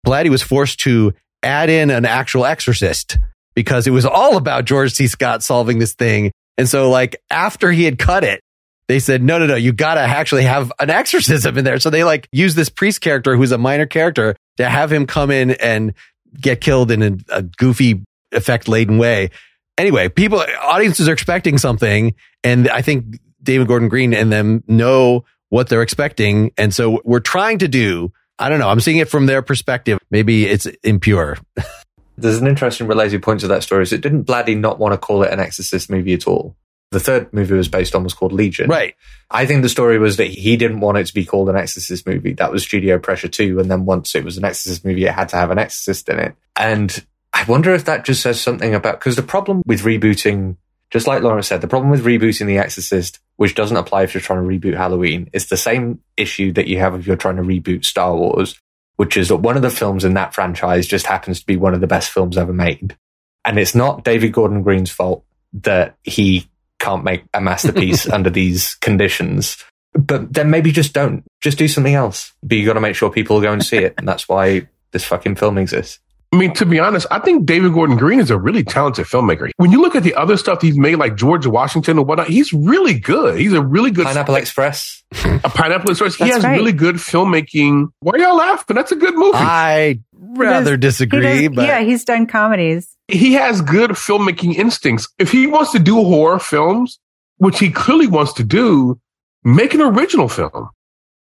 Blatty was forced to add in an actual exorcist because it was all about George C. Scott solving this thing. And so like after he had cut it, they said, no, no, no, you gotta actually have an exorcism in there. So they like use this priest character who's a minor character to have him come in and get killed in a, a goofy effect laden way. Anyway, people, audiences are expecting something. And I think David Gordon Green and them know what they're expecting. And so we're trying to do, I don't know, I'm seeing it from their perspective. Maybe it's impure. There's an interesting related point to that story is it didn't Blatty not want to call it an Exorcist movie at all. The third movie was based on was called Legion. Right. I think the story was that he didn't want it to be called an Exorcist movie. That was studio pressure too. And then once it was an Exorcist movie, it had to have an Exorcist in it. And I wonder if that just says something about, because the problem with rebooting, just like Lawrence said, the problem with rebooting The Exorcist, which doesn't apply if you're trying to reboot Halloween, is the same issue that you have if you're trying to reboot Star Wars, which is that one of the films in that franchise just happens to be one of the best films ever made. And it's not David Gordon Green's fault that he can't make a masterpiece under these conditions. But then maybe just don't. Just do something else. But you got to make sure people go and see it. And that's why this fucking film exists. I mean, to be honest, I think David Gordon Green is a really talented filmmaker. When you look at the other stuff he's made, like George Washington and whatnot, he's really good. He's a really good Pineapple Express. A Pineapple Express. He has right. really good filmmaking. Why are y'all laughing? That's a good movie. I rather does- disagree, does- but yeah, he's done comedies. he has good filmmaking instincts. If he wants to do horror films, which he clearly wants to do, make an original film.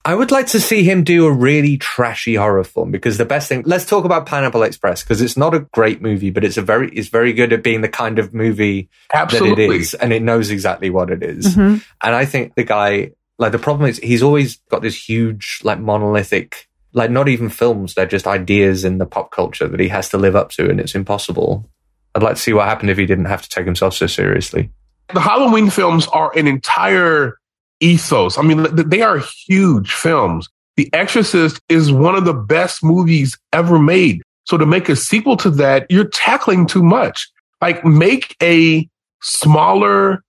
I would like to see him do a really trashy horror film because the best thing. Let's talk about Pineapple Express because it's not a great movie, but it's a very it's very good at being the kind of movie that it is, and it knows exactly what it is. Mhm. And I think the guy, like the problem is, he's always got this huge, like monolithic, like not even films; they're just ideas in the pop culture that he has to live up to, and it's impossible. I'd like to see what happened if he didn't have to take himself so seriously. the Halloween films are an entire ethos. I mean, they are huge films. The Exorcist is one of the best movies ever made. So to make a sequel to that, you're tackling too much. Like make a smaller,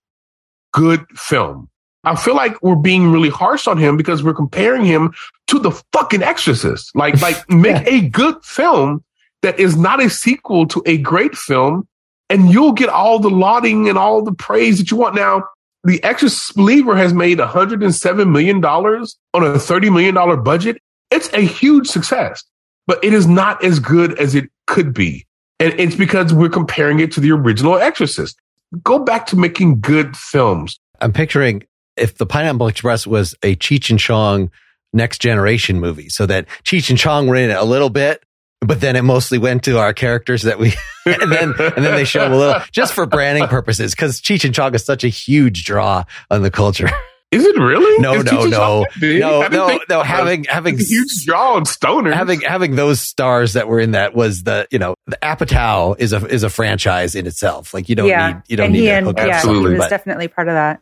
good film. I feel like we're being really harsh on him because we're comparing him to the fucking Exorcist. Like, like make a good film that is not a sequel to a great film, and you'll get all the lauding and all the praise that you want. Now, The Exorcist Believer has made $107 million on a $30 million budget. It's a huge success, but it is not as good as it could be. And it's because we're comparing it to the original Exorcist. Go back to making good films. I'm picturing if the Pineapple Express was a Cheech and Chong next generation movie, so that Cheech and Chong were in it a little bit, but then it mostly went to our characters that we, and then, and then they show them a little just for branding purposes, because Cheech and Chong is such a huge draw on the culture. Is it really? No, Is no, no, Chong that big? I no, no, no. Having having a huge draw on stoners. having having those stars that were in that was the you know the Apatow is a is a franchise in itself. Like you don't yeah, need you don't and need he to and hook yeah, up he Absolutely. was but- definitely part of that.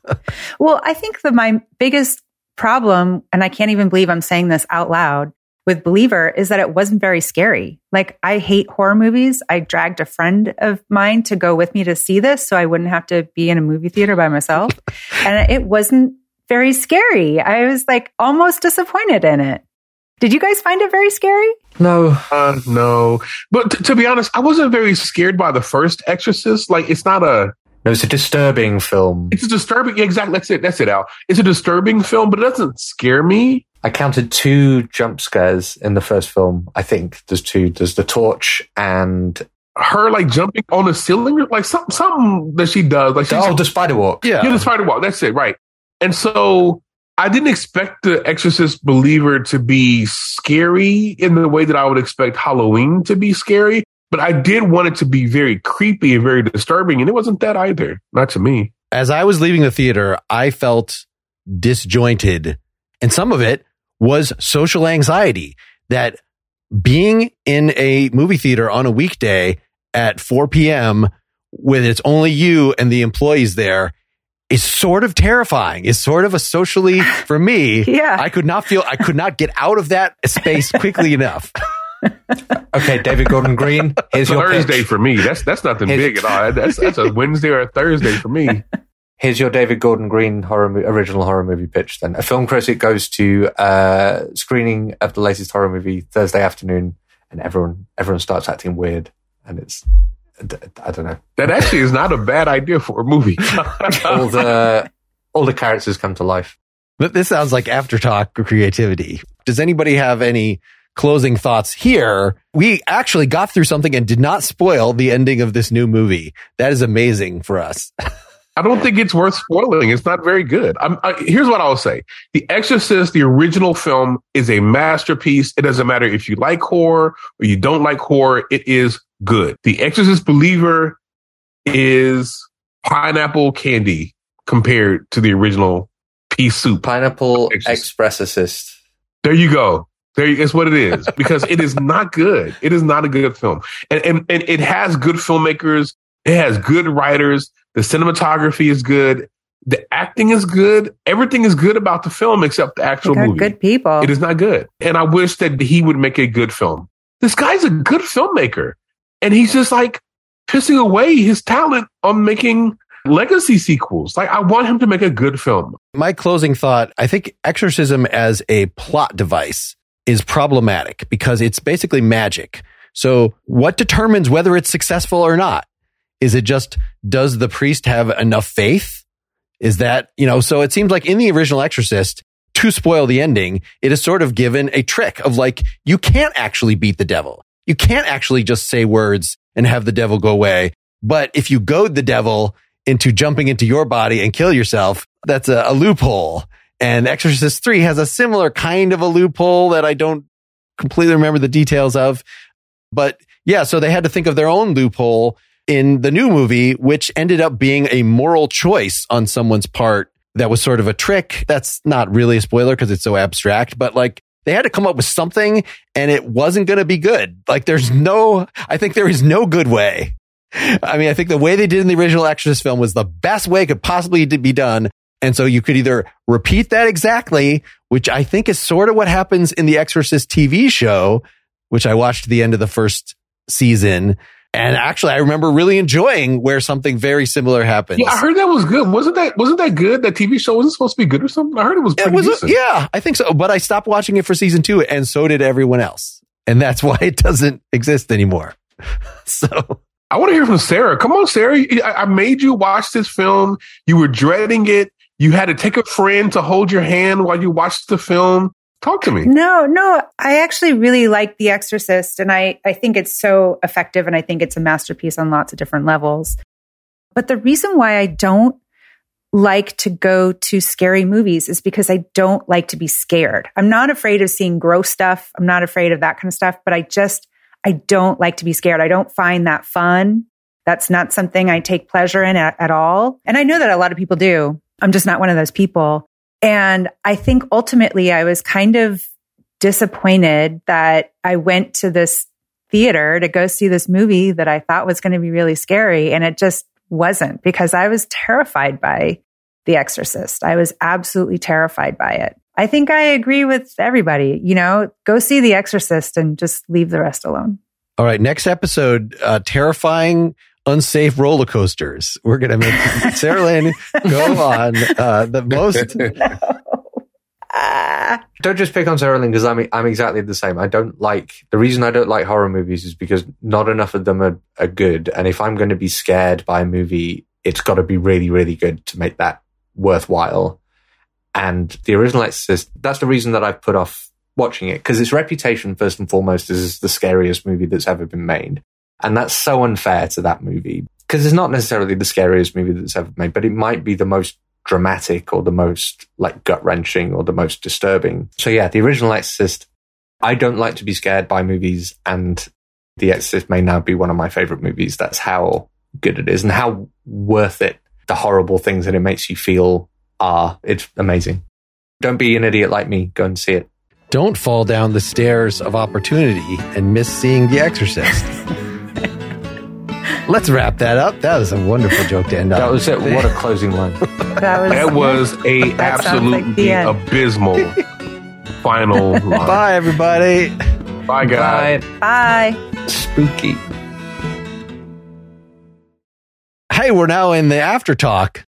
well, I think that my biggest problem, and I can't even believe I'm saying this out loud with Believer, is that it wasn't very scary. Like I hate horror movies. I dragged a friend of mine to go with me to see this, so I wouldn't have to be in a movie theater by myself, and it wasn't very scary. I was like almost disappointed in it. Did you guys find it very scary? No, Uh, no, but t- to be honest, I wasn't very scared by the first Exorcist. Like, it's not a. no, it's a disturbing film. It's a disturbing. yeah, Exactly. That's it. That's it. Al. It's a disturbing film, but it doesn't scare me. I counted two jump scares in the first film. I think there's two. There's the torch and Her like jumping on the ceiling, like something, something that she does. Like she's oh, the spider walk. yeah. Yeah, the spider walk. That's it, right? And so I didn't expect the Exorcist believer to be scary in the way that I would expect Halloween to be scary, but I did want it to be very creepy and very disturbing, and it wasn't that either. Not to me. as I was leaving the theater, I felt disjointed. And some of it was social anxiety that being in a movie theater on a weekday at 4 p.m. with it's only you and the employees there is sort of terrifying. Is sort of a socially, for me, Yeah. I could not feel, I could not get out of that space quickly enough. Okay, David Gordon Green. Here's It's a your Thursday pitch. for me. That's that's nothing His- big at all. That's that's a Wednesday or a Thursday for me. Here's your David Gordon Green horror mo- original horror movie pitch. Then a film critic goes to uh, screening of the latest horror movie Thursday afternoon, and everyone everyone starts acting weird, and it's I don't know. That actually is not a bad idea for a movie. All the all the characters come to life. But this sounds like after talk creativity. Does anybody have any closing thoughts here? We actually got through something and did not spoil the ending of this new movie. That is amazing for us. I don't think it's worth spoiling. It's not very good. I'm, I, here's what I'll say: The Exorcist, the original film, is a masterpiece. It doesn't matter if you like horror or you don't like horror; it is good. The Exorcist Believer is pineapple candy compared to the original pea soup. Pineapple Exorcist. Express Assist. There you go. There is what it is because it is not good. It is not a good film, and and and it has good filmmakers. It has good writers. The cinematography is good. The acting is good. Everything is good about the film except the actual movie. good people. It is not good, and I wish that he would make a good film. This guy's a good filmmaker, and he's just like pissing away his talent on making legacy sequels. Like I want him to make a good film. My closing thought, I think exorcism as a plot device is problematic because it's basically magic. So what determines whether it's successful or not? Is it just, does the priest have enough faith? Is that, you know, so it seems like in the original Exorcist, to spoil the ending, it is sort of given a trick of like, you can't actually beat the devil. You can't actually just say words and have the devil go away. But if you goad the devil into jumping into your body and kill yourself, that's a, a loophole. And Exorcist 3 has a similar kind of a loophole that I don't completely remember the details of. But yeah, so they had to think of their own loophole in the new movie, which ended up being a moral choice on someone's part that was sort of a trick. That's not really a spoiler because it's so abstract, but like they had to come up with something and it wasn't going to be good. Like there's no, I think there is no good way. I mean, I think the way they did in the original Exorcist film was the best way it could possibly be done And so you could either repeat that exactly, which I think is sort of what happens in the Exorcist TV show, which I watched the end of the first season. And actually, I remember really enjoying where something very similar happened. Yeah, I heard that was good. Wasn't that wasn't that good? That TV show wasn't supposed to be good or something. I heard it was pretty it was, decent. yeah, I think so. But I stopped watching it for season two, and so did everyone else. And that's why it doesn't exist anymore. so I want to hear from Sarah. Come on, Sarah. I, I made you watch this film. You were dreading it. You had to take a friend to hold your hand while you watched the film. Talk to me. No, no, I actually really like The Exorcist and I, I think it's so effective and I think it's a masterpiece on lots of different levels. But the reason why I don't like to go to scary movies is because I don't like to be scared. I'm not afraid of seeing gross stuff. I'm not afraid of that kind of stuff, but I just, I don't like to be scared. I don't find that fun. That's not something I take pleasure in at, at all. And I know that a lot of people do. I'm just not one of those people. And I think ultimately I was kind of disappointed that I went to this theater to go see this movie that I thought was going to be really scary. And it just wasn't because I was terrified by The Exorcist. I was absolutely terrified by it. I think I agree with everybody. You know, go see The Exorcist and just leave the rest alone. All right. Next episode, uh, terrifying unsafe roller coasters. We're going to make Sarahlyn go on uh, the most. Ah. Don't just pick on Sarahlyn because I'm I'm exactly the same. I don't like the reason I don't like horror movies is because not enough of them are, are good. And if I'm going to be scared by a movie, it's got to be really really good to make that worthwhile. And the original Exorcist, that's the reason that I've put off watching it because its reputation first and foremost is the scariest movie that's ever been made. And that's so unfair to that movie because it's not necessarily the scariest movie that's ever made, but it might be the most dramatic or the most like gut wrenching or the most disturbing. So yeah, the original Exorcist, I don't like to be scared by movies and The Exorcist may now be one of my favorite movies. That's how good it is and how worth it the horrible things that it makes you feel are. It's amazing. Don't be an idiot like me. Go and see it. Don't fall down the stairs of opportunity and miss seeing The Exorcist. Let's wrap that up. That was a wonderful joke to end on. That was it. What a closing line. That was, That was a That sounds like absolutely abysmal final line. Bye, everybody. Bye, guys. Bye. Bye. Spooky. Hey, we're now in the after talk.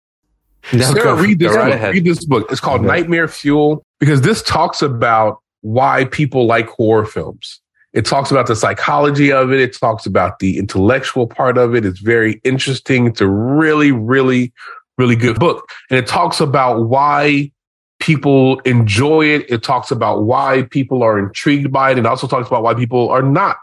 No, Sarah, go- read this go right book. ahead. Read this book. It's called Okay. Nightmare Fuel because this talks about why people like horror films. It talks about the psychology of it. It talks about the intellectual part of it. It's very interesting. It's a really, really, really good book. And it talks about why people enjoy it. It talks about why people are intrigued by it. And also talks about why people are not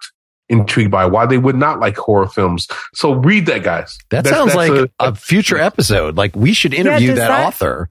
intrigued by it, why they would not like horror films. So read that, guys. That That's- sounds that's like a- a, future episode. Like we should interview does that, that- author.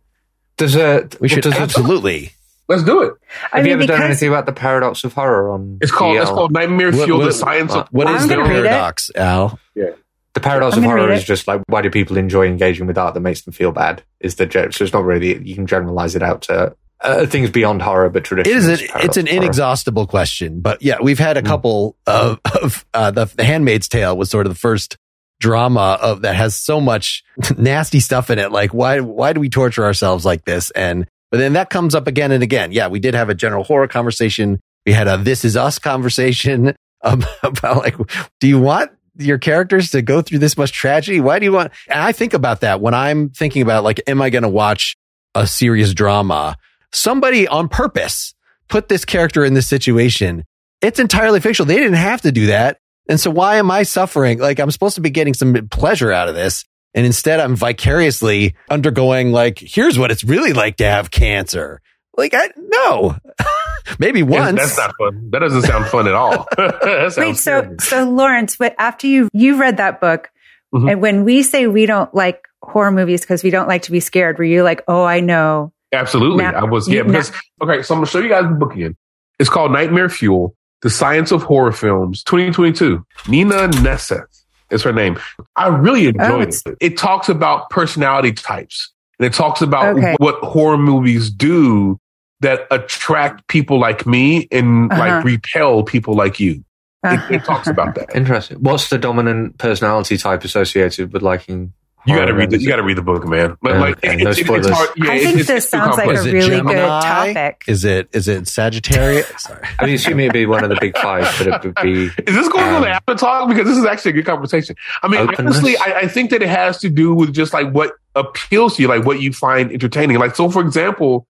Does a We should does a- absolutely. Let's do it. I have you ever done anything about the paradox of horror on? It's called EL? it's called Nightmare What- Fuel: what- The Science of What is the gonna read it. paradox, Al? Yeah. The paradox I'm of horror is just like why do people enjoy engaging with art that makes them feel bad? Is the joke. So it's not really you can generalize it out to uh, things beyond horror, but It traditionally is. it's An, it's an of horror. inexhaustible question, but yeah, we've had a couple of, of uh, the, the Handmaid's Tale was sort of the first drama of that has so much nasty stuff in it. Like why why do we torture ourselves like this? And but then that comes up again and again. Yeah, we did have a general horror conversation. We had a This Is Us conversation about like, do you want your characters to go through this much tragedy? Why do you want? And I think about that when I'm thinking about like, am I going to watch a serious drama? Somebody on purpose put this character in this situation. It's entirely fictional. They didn't have to do that. And so why am I suffering? Like I'm supposed to be getting some pleasure out of this. And instead I'm vicariously undergoing like, here's what it's really like to have cancer. Like I, no, maybe Yeah, once. That's not fun. That doesn't sound fun at all. Wait, so terrible. so Lawrence, what after you you read that book, Mhm. and when we say we don't like horror movies because we don't like to be scared, were you like, oh, I know? Absolutely. Now- I was, yeah, you- because, okay, so I'm going to show you guys the book again. It's called Nightmare Fuel, The Science of Horror Films, 2022. Nina Nesseth is her name. I really Oh, enjoyed it's- it. It talks about personality types and it talks about Okay. what horror movies do that attract people like me and Uh-huh. like repel people like you. It, it talks about that. Interesting. What's the dominant personality type associated with liking? You got to read the you got to read the book, man. But Yeah, like, okay, it- no it's- it's hard- yeah, I it's- think it's- this it's sounds like a Is it really Gemini? good topic. Is it is it Sagittarius? Sorry. I mean, assuming it'd be one of the big five, but it would be. Is this going on Um, the after talk? Because this is actually a good conversation. I mean, Openness? honestly, I, I think that it has to do with just like what appeals to you, like what you find entertaining. Like, so for example,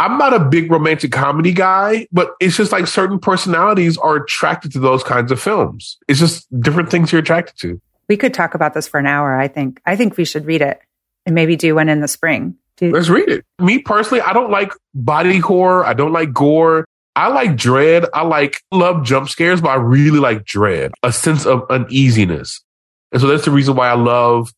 I'm not a big romantic comedy guy, but it's just like certain personalities are attracted to those kinds of films. It's just different things you're attracted to. We could talk about this for an hour. I think. I think we should read it and maybe do one in the spring. Do, Let's read it. Me personally, I don't like body horror. I don't like gore. I like dread. I like love jump scares, but I really like dread, a sense of uneasiness. And so that's the reason why I love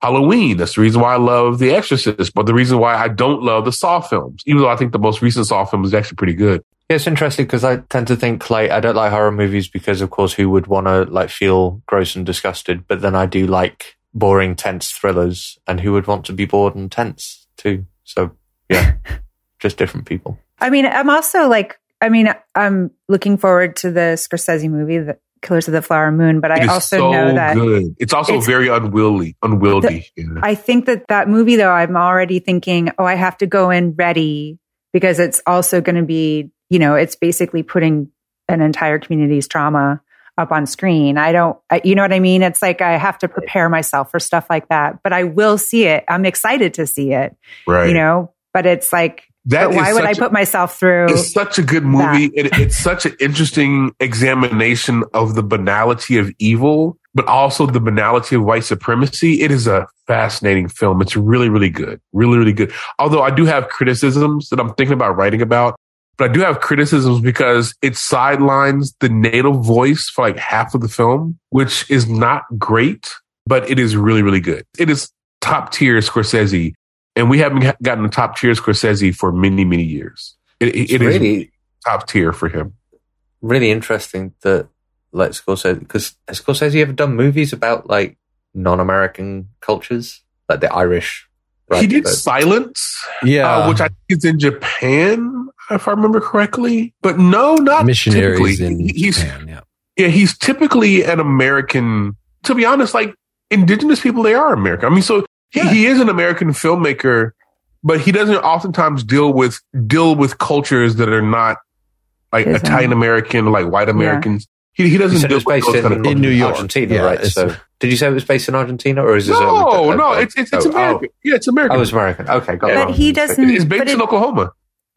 Halloween. That's the reason why I love The Exorcist, but the reason why I don't love the Saw films, even though I think the most recent Saw film is actually pretty good. Yeah, it's interesting because I tend to think like I don't like horror movies because, of course, who would want to like feel gross and disgusted? But then I do like boring, tense thrillers, and who would want to be bored and tense too? So yeah, just different people. I mean, I'm also like, I mean, I'm looking forward to the Scorsese movie, The Killers of the Flower Moon, but It I also so know that good. It's also it's- very unwieldy. Unwieldy. yeah. I think that that movie, though, I'm already thinking, oh, I have to go in ready because it's also going to be, you know, it's basically putting an entire community's trauma up on screen. I don't, I, you know what I mean? It's like I have to prepare myself for stuff like that, but I will see it. I'm excited to see it, right. you know, but it's like, That but why would I such a- put myself through? It's such a good movie. It, it's such an interesting examination of the banality of evil, but also the banality of white supremacy. It is a fascinating film. It's really, really good. Really, really good. Although I do have criticisms that I'm thinking about writing about, but I do have criticisms because it sidelines the native voice for like half of the film, which is not great, but it is really, really good. It is top tier Scorsese. And we haven't gotten a top tier Scorsese for many, many years. It, it- It's it is really, top tier for him. really interesting that like Scorsese because has Scorsese ever done movies about like non-American cultures, like the Irish? he did but- Silence, Yeah. uh, which I think is in Japan, if I remember correctly. But no, not missionaries typically. in he's Japan. Yeah. yeah, he's typically an American. To be honest, like indigenous people, they are American. I mean, so he, Yeah. he is an American filmmaker, but he doesn't oftentimes deal with deal with cultures that are not like His own. Italian American, like white Americans. He, he doesn't said it was based in, kind of in. New York. Argentina, Yeah, right? So, did you say it was based in Argentina, or is this? No, a, no, it's it's, it's oh, oh, American. Yeah, it's American. Oh, it's American. Okay, got it But he doesn't- it's based but in it- Oklahoma.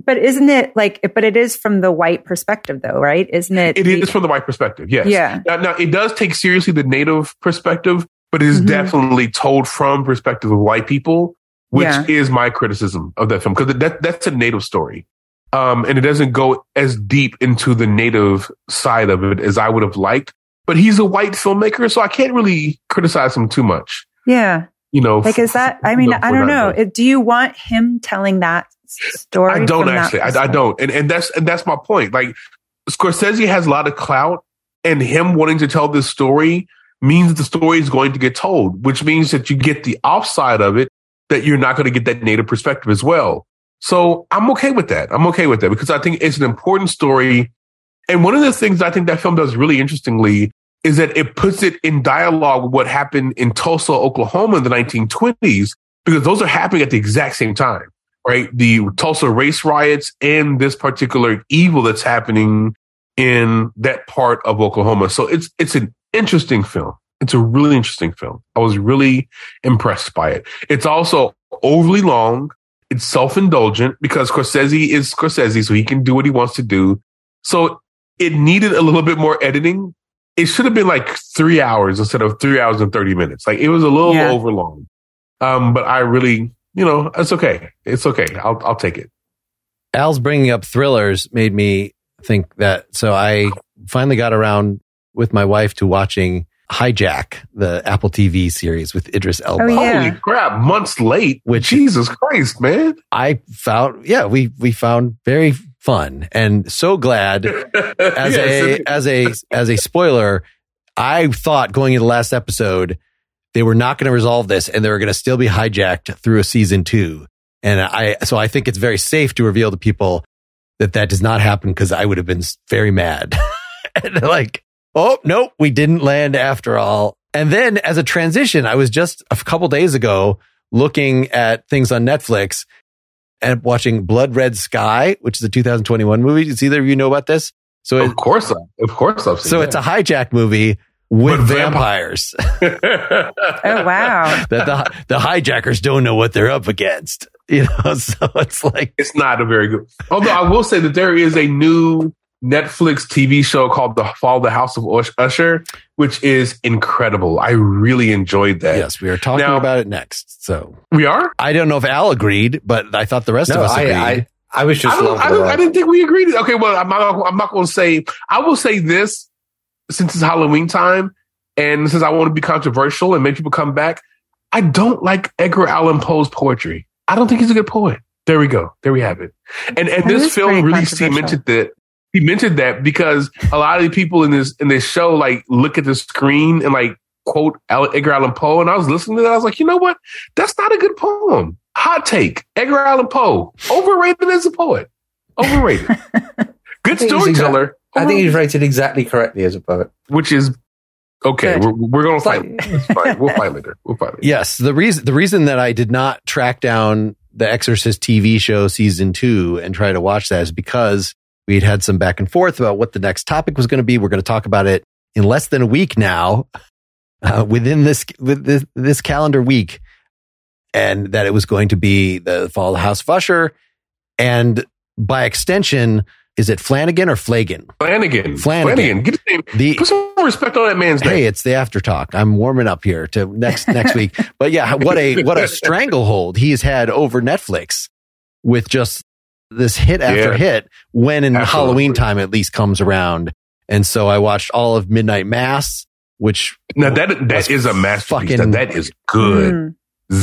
But isn't it like, but it is from the white perspective though, right? Isn't it? It is from the white perspective, yes. Yeah. Now, now, it does take seriously the native perspective, but it is Mhm. definitely told from perspective of white people, which Yeah. is my criticism of that film because that that's a native story, um, and it doesn't go as deep into the native side of it as I would have liked. But he's a white filmmaker, so I can't really criticize him too much. Yeah. You know, Like, is that, I mean, I don't know. Do you want him telling that story? I don't actually. I, I don't, and and that's and that's my point. Like Scorsese has a lot of clout, and him wanting to tell this story means the story is going to get told, which means that you get the offside of it that you're not going to get that native perspective as well. So I'm okay with that. I'm okay with that because I think it's an important story. And one of the things I think that film does really interestingly is that it puts it in dialogue with what happened in Tulsa, Oklahoma in the 1920s, because those are happening at the exact same time right? The Tulsa race riots and this particular evil that's happening in that part of Oklahoma. So it's it's an interesting film. It's a really interesting film. I was really impressed by it. It's also overly long. It's self-indulgent because Scorsese is Scorsese, so he can do what he wants to do. So it needed a little bit more editing. It should have been like three hours instead of three hours and 30 minutes. Like it was a little Yeah. over long. Um, but I really, you know, it's okay. It's okay. I'll, I'll take it. Al's bringing up thrillers made me think that. So I finally got around with my wife to watching Hijack, the Apple TV series with Idris Elba. Oh, yeah. Holy crap. Months late. Which- Jesus Christ, man. I found, yeah, we, we found very fun and so glad as Yes. a, as a, as a spoiler, I thought going into the last episode, they were not going to resolve this and they were going to still be hijacked through a season two. And I, so I think it's very safe to reveal to people that that does not happen because I would have been very mad. and they're like, oh, nope, we didn't land after all. And then as a transition, I was just a couple days ago looking at things on Netflix and watching Blood Red Sky, which is a 2021 movie. Does either of you know about this? So, it, Of course, of course, I've seen so it's a hijack movie with But vampires a. Oh wow. that the, the hijackers don't know what they're up against. You know, so it's like, it's not a very good. Although I will say that there is a new Netflix TV show called The Fall of the House of Usher, which is incredible. I really enjoyed that. yes, we are talking Now- about it next. So we are. I don't know if Al agreed, but I thought the rest No, of us I, agreed. I, I was just I, I, for the don't, I didn't think we agreed. Okay, well, I'm not. I'm not going to say. I will say this since it's Halloween time, and since I want to be controversial and make people come back. I don't like Edgar Allan Poe's poetry. I don't think he's a good poet. There we go. There we have it. And and That this film really cemented that. He mentioned that because a lot of the people in this in this show like look at the screen and like quote Edgar Allan Poe, and I was listening to that. I was like, you know what? That's not a good poem. Hot take: Edgar Allan Poe overrated as a poet. Overrated. Good think storyteller. I think he's rated exactly correctly as a poet. which is okay. Good. We're, we're gonna It's fight. like- It's fine. We'll fight later. We'll fight later. Yes, the reason the reason that I did not track down the Exorcist TV show season two and try to watch that is because we'd had some back and forth about what the next topic was going to be. We're going to talk about it in less than a week now, uh, within this with this, this calendar week, and that it was going to be the Fall of House of Usher, and by extension, is it Flanagan or Flagan? Flanagan. Flanagan. Get his name. The Put some respect on that man's name. Hey, it's the after talk. I'm warming up here to next next week. But yeah, what a what a stranglehold he's had over Netflix with just this hit after Yeah. hit when in Absolutely. Halloween time at least comes around. And so I watched all of Midnight Mass, which now that that is a masterpiece. Fucking- That, that is good. Mm.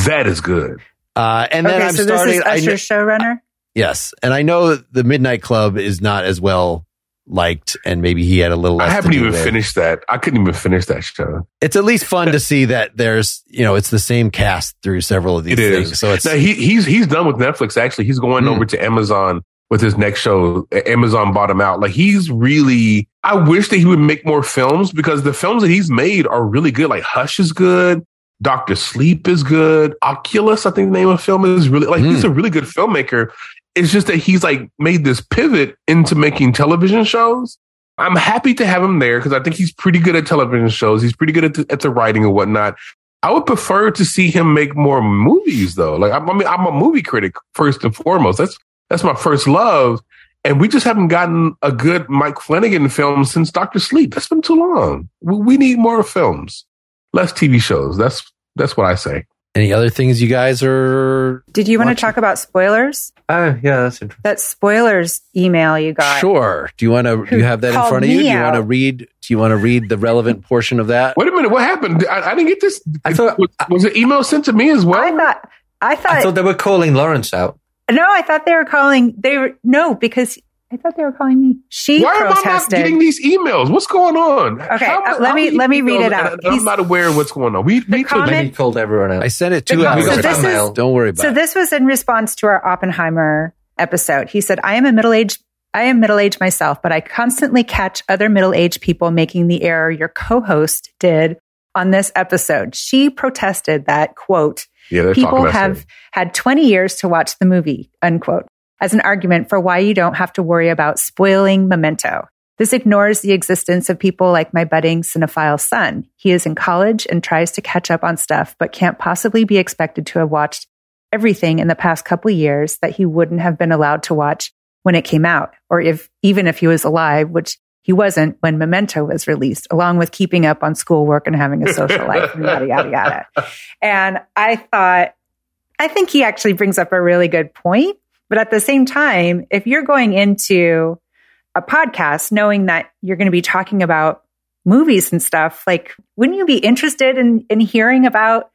That is good. uh and then Okay, I'm so starting this is I Usher's kn- showrunner. Yes, and I know the Midnight Club is not as well liked and maybe he had a little less I haven't even with. finished that. I couldn't even finish that show. It's at least fun to see that there's, you know, it's the same cast through several of these It is. things. So it's Now he he's he's done with Netflix. Actually, he's going Hmm. over to Amazon with his next show. Amazon bought him out. Like he's really. I wish that he would make more films because the films that he's made are really good. Like Hush is good. Doctor Sleep is good. Oculus, I think the name of the film is really like he's a really good filmmaker. It's just that he's like made this pivot into making television shows. I'm happy to have him there because I think he's pretty good at television shows. He's pretty good at the, at the writing and whatnot. I would prefer to see him make more movies though. Like I, I mean, I'm a movie critic first and foremost. That's that's my first love, and we just haven't gotten a good Mike Flanagan film since Doctor Sleep. That's been too long. We, we need more films, less TV shows. That's that's what I say. Any other things you guys are Did you want to talk about spoilers? Oh, yeah, that's interesting. That spoilers email you got. Sure. Do you want to? Do you have that in front of you? Do me you want to read? Do you want to read the relevant portion of that? Wait a minute, what happened? I, I didn't get this. I thought- was, was an email sent to me as well? I thought. I thought. I thought they were calling Lawrence out. no, I thought they were calling. They were no because I thought they were calling me. She Why am I not getting these emails? What's going on? Okay, uh, let me- let me read it out. I'm He's- not aware of what's going on. We need to. comment- Maybe he called everyone out. I sent it The two hours so ago. this Don't worry about So it. So this was in response to our Oppenheimer episode. He said, I am a middle aged I am middle aged myself, but I constantly catch other middle aged people making the error your co host did on this episode. She protested that, quote, yeah, they're people talking about have had 20 years to watch the movie, unquote, as an argument for why you don't have to worry about spoiling memento. This ignores the existence of people like my budding cinephile son. He is in college and tries to catch up on stuff, but can't possibly be expected to have watched everything in the past couple of years that he wouldn't have been allowed to watch when it came out, or if even if he was alive, which he wasn't when Memento was released, along with keeping up on schoolwork and having a social life and yada yada yada. And I thought, I think he actually brings up a really good point. But at the same time, if you're going into a podcast knowing that you're going to be talking about movies and stuff, like, wouldn't you be interested in, in hearing about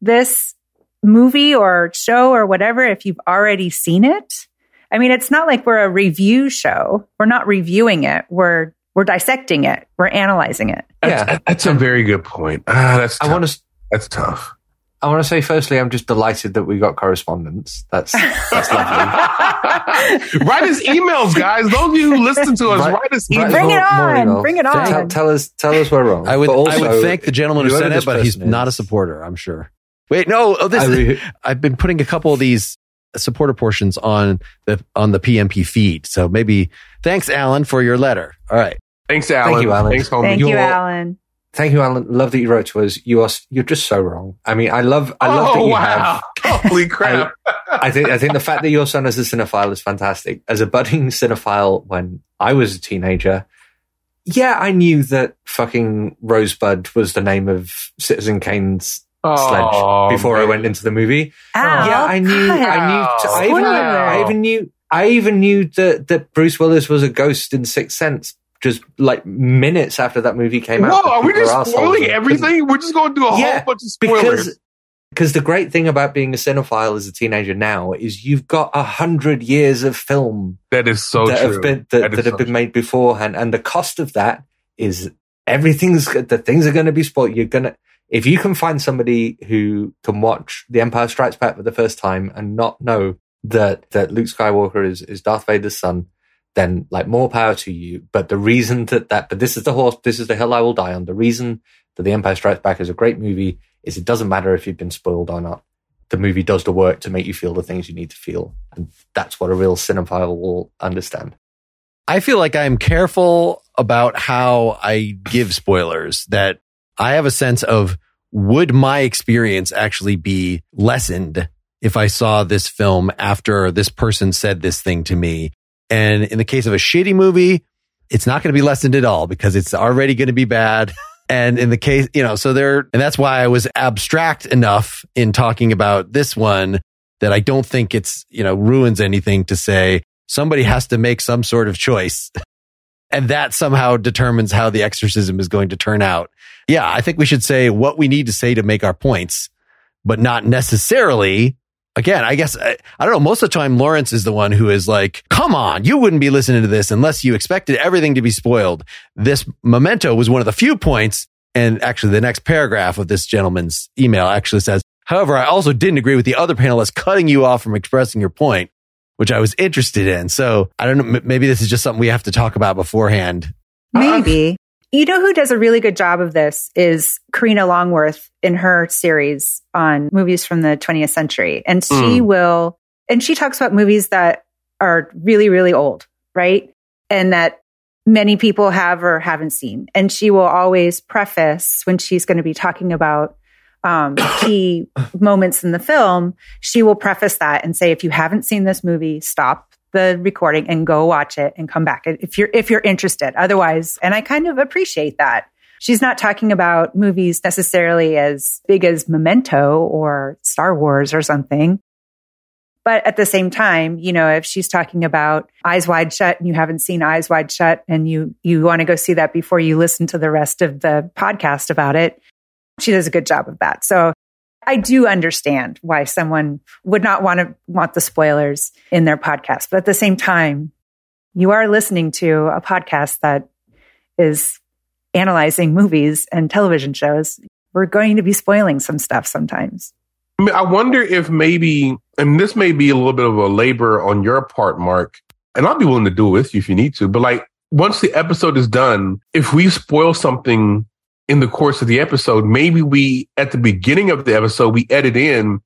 this movie or show or whatever if you've already seen it? I mean, it's not like we're a review show. We're not reviewing it. We're we're dissecting it. We're analyzing it. Yeah. that's a very good point. Ah, that's I want to. that's tough. I want to say firstly, I'm just delighted that we got correspondence. That's that's lovely. write us emails, guys. Those of you who listen to us, Right- write us emails. Bring it on. Bring it on. tell us, tell us we're wrong. I would, also, I would thank the gentleman who whoever said it, but he's person not a supporter. I'm sure. Wait, no. Oh, this I is, re- I've been putting a couple of these supporter portions on the on the PMP feed. So maybe thanks, Alan, for your letter. All right. Thanks, Alan. you, Alan. Thanks, homie. Thank you, You're- Alan. Thank you, Alan. Love that you wrote to us. You are you're just so wrong. I mean, I love I love that oh you wow! have. Holy crap! I think I think the fact that your son is a cinephile is fantastic. As a budding cinephile, when I was a teenager, yeah, I knew that fucking Rosebud was the name of Citizen Kane's oh, sledge Oh, before I went into the movie. Al, yeah, I oh, knew. God. I knew. I even, I even knew. I even knew that that Bruce Willis was a ghost in Sixth Sense. Just like minutes after that movie came out. Whoa, are we just spoiling everything? We're just going to do a Yeah, whole bunch of spoilers. because because the great thing about being a cinephile as a teenager now is you've got a hundred years of film that is so that true. have been that, That that have so been true. made beforehand, and the cost of that is everything's the things are going to be spoiled. You're gonna if you can find somebody who can watch The Empire Strikes Back for the first time and not know that that Luke Skywalker is is Darth Vader's son, then like more power to you. But the reason that that but this is the horse, this is the hill I will die on. The reason that The Empire Strikes Back is a great movie is it doesn't matter if you've been spoiled or not. The movie does the work to make you feel the things you need to feel, and that's what a real cinephile will understand. I feel like I'm careful about how I give spoilers that I have a sense of would my experience actually be lessened if I saw this film after this person said this thing to me. And in the case of a shitty movie, it's not going to be lessened at all because it's already going to be bad. And in the case, you know, so there, and that's why I was abstract enough in talking about this one that I don't think it's, you know, ruins anything to say somebody has to make some sort of choice. And that somehow determines how the exorcism is going to turn out. Yeah, I think we should say what we need to say to make our points, but not necessarily. Again, I guess I, I don't know. Most of the time, Lawrence is the one who is like, come on, you wouldn't be listening to this unless you expected everything to be spoiled. This memento was one of the few points. And actually, the next paragraph of this gentleman's email actually says, however, I also didn't agree with the other panelists cutting you off from expressing your point which I was interested in. So I don't know. m- Maybe this is just something we have to talk about beforehand. Maybe. Uh, You know who does a really good job of this is Karina Longworth in her series on movies from the 20th century. And she Mm. will, and she talks about movies that are really, really old, right? And that many people have or haven't seen. And she will always preface when she's going to be talking about um, key moments in the film, she will preface that and say, if you haven't seen this movie, stop the recording and go watch it and come back if you're if you're interested. Otherwise, and I kind of appreciate that. She's not talking about movies necessarily as big as Memento or Star Wars or something. But at the same time, you know, if she's talking about Eyes Wide Shut and you haven't seen Eyes Wide Shut and you you want to go see that before you listen to the rest of the podcast about it, she does a good job of that. So I do understand why someone would not want to want the spoilers in their podcast. But at the same time, you are listening to a podcast that is analyzing movies and television shows. We're going to be spoiling some stuff sometimes. I, wonder if maybe, and this may be a little bit of a labor on your part, Mark, and I'll be willing to do it with you if you need to. But like, once the episode is done, if we spoil something in the course of the episode, maybe we, at the beginning of the episode, we edit in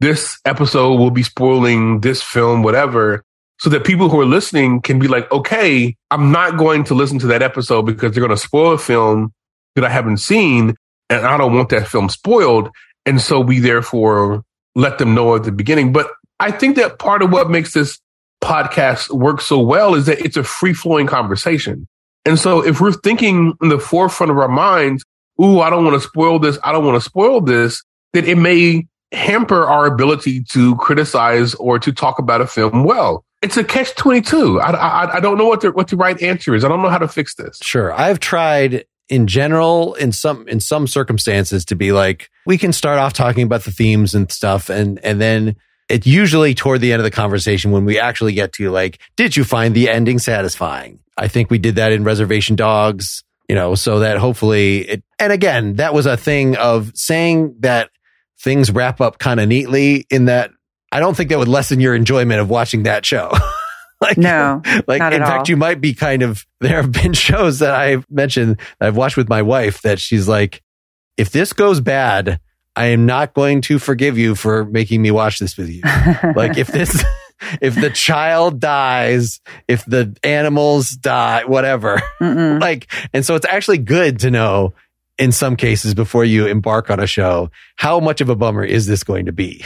this episode will be spoiling this film, whatever, so that people who are listening can be like, okay, I'm not going to listen to that episode because they're going to spoil a film that I haven't seen and I don't want that film spoiled. And so we therefore let them know at the beginning. But I think that part of what makes this podcast work so well is that it's a free flowing conversation. And so if we're thinking in the forefront of our minds, ooh, I don't want to spoil this, I don't want to spoil this, then it may hamper our ability to criticize or to talk about a film well. It's a catch 22. I, I, I don't know what the, what the right answer is. I don't know how to fix this. Sure. I've tried in general in some in some circumstances to be like we can start off talking about the themes and stuff and and then it's usually toward the end of the conversation when we actually get to like did you find the ending satisfying i think we did that in reservation dogs you know so that hopefully it and again that was a thing of saying that things wrap up kind of neatly in that I don't think that would lessen your enjoyment of watching that show. like, No, like in fact, all. you might be kind of, there have been shows that I've mentioned that I've watched with my wife that she's like, if this goes bad, I am not going to forgive you for making me watch this with you. like if this, if the child dies, if the animals die, whatever, Mm-mm. like, and so it's actually good to know in some cases before you embark on a show, how much of a bummer is this going to be?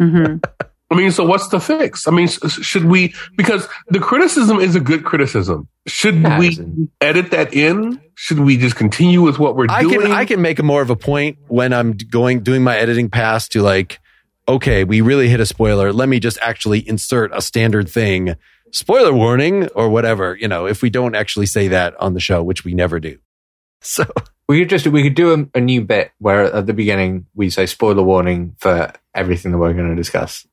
Mhm. I mean, so what's the fix? I mean, should we, because the criticism is a good criticism. Should Yeah, we edit that in? Should we just continue with what we're I doing? can, I can make more of a point when I'm going, doing my editing pass to like, okay, we really hit a spoiler. Let me just actually insert a standard thing, spoiler warning or whatever, you know, if we don't actually say that on the show, which we never do. So We could just we could do a, a new bit where at the beginning we say spoiler warning for everything that we're going to discuss.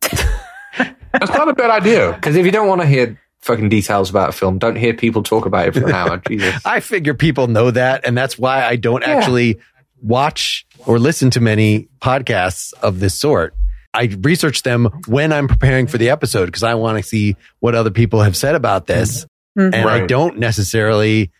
That's not a bad idea. Because if you don't want to hear fucking details about a film, don't hear people talk about it for an hour. Jesus. I figure people know that. And that's why I don't Yeah. actually watch or listen to many podcasts of this sort. I research them when I'm preparing for the episode because I want to see what other people have said about this. Mhm. And I don't necessarily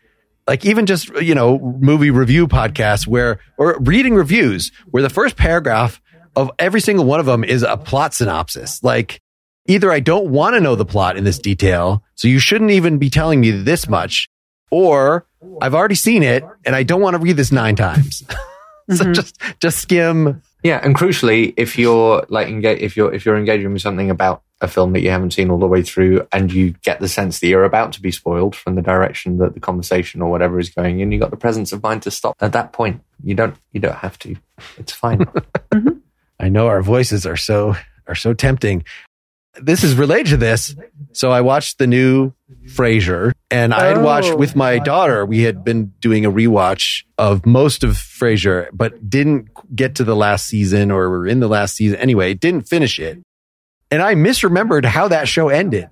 like even just, you know, movie review podcasts where, or reading reviews where the first paragraph of every single one of them is a plot synopsis. Like either I don't want to know the plot in this detail. So you shouldn't even be telling me this much or I've already seen it and I don't want to read this nine times. so Mhm. just, just skim. Yeah, and crucially, if you're like engage, if you're if you're engaging with something about a film that you haven't seen all the way through, and you get the sense that you're about to be spoiled from the direction that the conversation or whatever is going in, you got the presence of mind to stop at that point. You don't you don't have to. It's fine. I know our voices are so are so tempting. This is related to this. So I watched the new Frasier and I had watched Oh. with my daughter. We had been doing a rewatch of most of Frasier, but didn't get to the last season or were in the last season. Anyway, didn't finish it. And I misremembered how that show ended.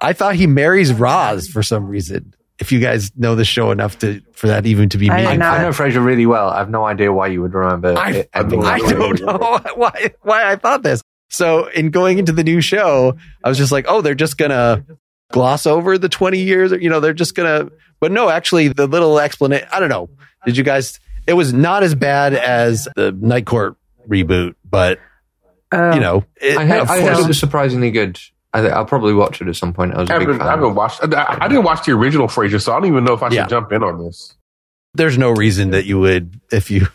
I thought he marries Roz for some reason. If you guys know the show enough to for that even to be I I, meaningful. I know Frasier really well. I have no idea why you would remember I- it I I don't know why why I thought this. So in going into the new show, I was just like, oh, they're just gonna gloss over the 20 years, or you know, they're just gonna but no, actually the little explanation I don't know. Did you guys it was not as bad as the Night Court reboot, but Oh. you um, know, it, I heard, of I heard it was surprisingly good. I think I'll probably watch it at some point. I was a I big haven't, I haven't watched. I, I didn't watch the original Frasier, so I don't even know if I should Yeah. jump in on this. there's no reason that you would if you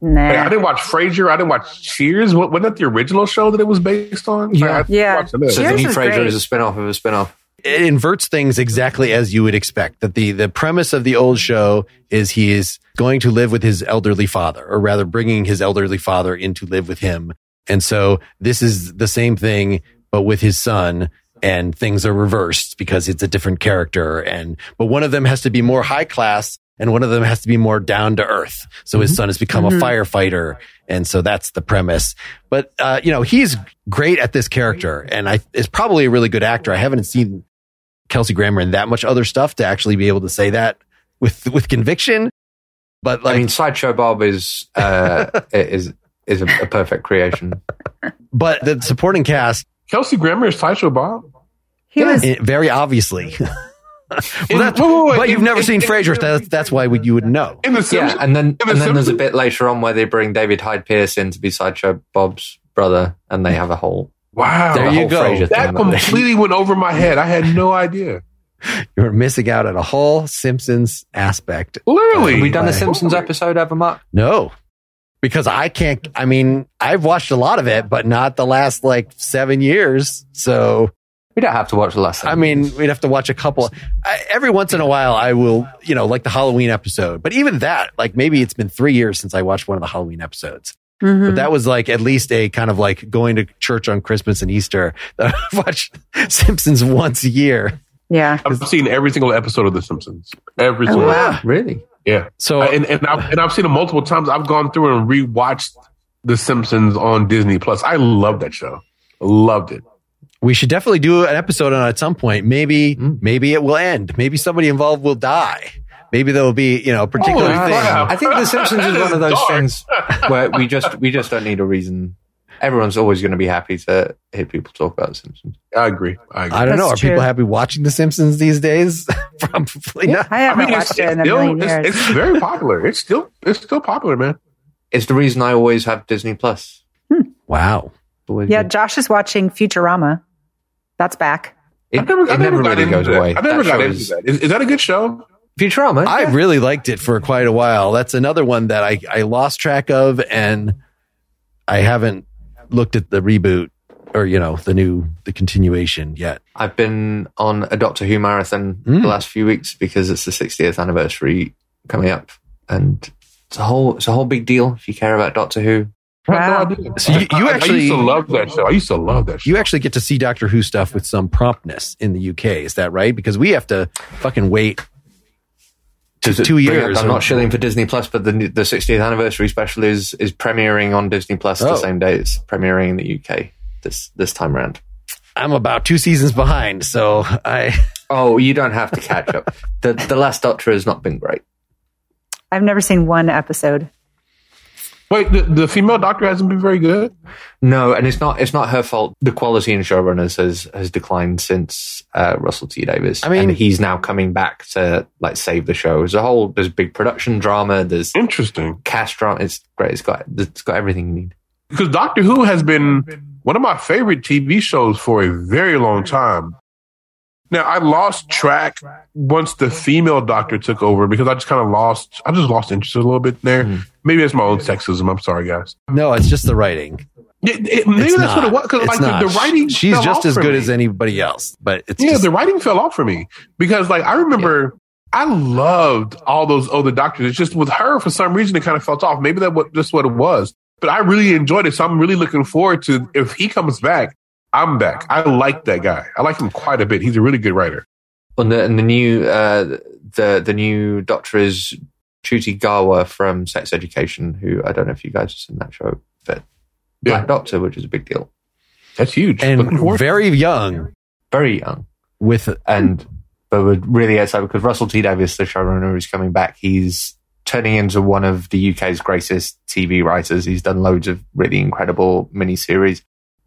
Nah. Like, I didn't watch Frasier. I didn't watch Cheers. Wa- Wasn't that the original show that it was based on? Yeah. I, I Yeah. watched this. so the Cheers new is Frasier great. is a spin-off of a spin-off. it inverts things exactly as you would expect. That the the premise of the old show is he is going to live with his elderly father, or rather, bringing his elderly father in to live with him. And so this is the same thing, but with his son. And things are reversed because it's a different character. And but one of them has to be more high class, and one of them has to be more down to earth. So his son has become Mhm. a firefighter, and so that's the premise. But uh, you know, he's great at this character, and I is probably a really good actor. I haven't seen Kelsey Grammer in that much other stuff to actually be able to say that with with conviction. But like, I mean, Sideshow Bob is uh, is is a, a perfect creation. but the supporting cast Kelsey Grammer is Sideshow Bob. he was eh, very obviously. well, that's, wait, wait, wait. but you've In- never in- seen in- Frasier. so That's that's why would you would know. In the Yeah, and then The and then there's a bit later on where they bring David Hyde Pierce in to be Sideshow Bob's brother, and they have a whole wow. There the you go. Frasier that completely went over my head. I had no idea. You're missing out on a whole Simpsons aspect. Literally. Have we done a Right. Simpsons episode ever, Mark? No, because I can't. I mean, I've watched a lot of it, but not the last like seven years. So We don't have to watch the last. I mean, we'd have to watch a couple. I, every once in a while, I will, you know, like the Halloween episode. But even that, like maybe it's been three years since I watched one of the Halloween episodes. Mhm. But that was like at least a kind of like going to church on Christmas and Easter. I watch Simpsons once a year. yeah. I've seen every single episode of The Simpsons. Every Oh, single wow. really? Yeah. So Uh, and, and, I've, and I've seen it multiple times. I've gone through and rewatched The Simpsons on Disney Plus. I love that show. Loved it. We should definitely do an episode on it at some point. Maybe, Mm. maybe it will end. Maybe somebody involved will die. maybe there will be you know a particular Holy thing. crap. I think The Simpsons is That one of those dark. things where we just we just don't need a reason. Everyone's always going to be happy to hear people talk about The Simpsons. I agree. I agree. I don't know. Are That's people happy watching The Simpsons these days? Probably not. I haven't I mean, it's, watched it in a still, million it's, years. it's very popular. It's still it's still popular, man. It's the reason I always have Disney Plus. Wow. Yeah, do. Josh is watching Futurama. That's back. it, I never, it I never never really into goes away. I've never That got into is- that. Is, is that a good show? Futurama. I yeah. really liked it for quite a while. That's another one that I, I lost track of and I haven't looked at the reboot or, you know, the new, the continuation yet. I've been on a Doctor Who marathon Mm. the last few weeks because it's the 60th anniversary coming up, and it's a whole it's a whole big deal if you care about Doctor Who. I had Wow. no. So you- you I- I, actually- used to love that show. I used to love that show. You actually get to see Doctor Who stuff with some promptness in the UK. Is that right? Because we have to fucking wait Does two bring up- years. I'm not shilling for Disney Plus, but the the 60th anniversary special is is premiering on Disney Plus Oh. the same day it's premiering in the UK this this time around. I'm about two seasons behind. So I, Oh, you don't have to catch up. the The Last Doctor has not been great. I've never seen one episode. Wait, the, the female doctor hasn't been very good. No, and it's not it's not her fault. The quality in showrunners has has declined since uh, Russell T Davies. I mean- and he's now coming back to like save the show as a whole. There's big production drama. There's Interesting, cast drama. It's great. It's got it's got everything you need. because Doctor Who has been one of my favorite TV shows for a very long time. Now I lost track once the female doctor took over because I just kind of lost. I just lost interest a little bit there. Hmm. Maybe it's my own sexism. I'm sorry, guys. no, it's just the writing. Yeah, it- maybe It's that's not. what it was because like the, the writing. She's just as good me. as anybody else, but it's yeah, just, the writing fell off for me because like I remember I loved all those other doctors. It's just with her for some reason it kind of felt off. Maybe that what just what it was. But I really enjoyed it. So I'm really looking forward to if he comes back, I'm back. I like that guy. I like him quite a bit. He's a really good writer. And the and the new uh, the the new Doctor is Ncuti Gatwa from Sex Education, who I don't know if you guys have seen that show, but Black Yeah. Doctor, which is a big deal. That's huge. And very young Very young. with and but we're really excited because Russell T Davies, the showrunner, is coming back. He's turning into one of the UK's greatest TV writers. He's done loads of really incredible miniseries.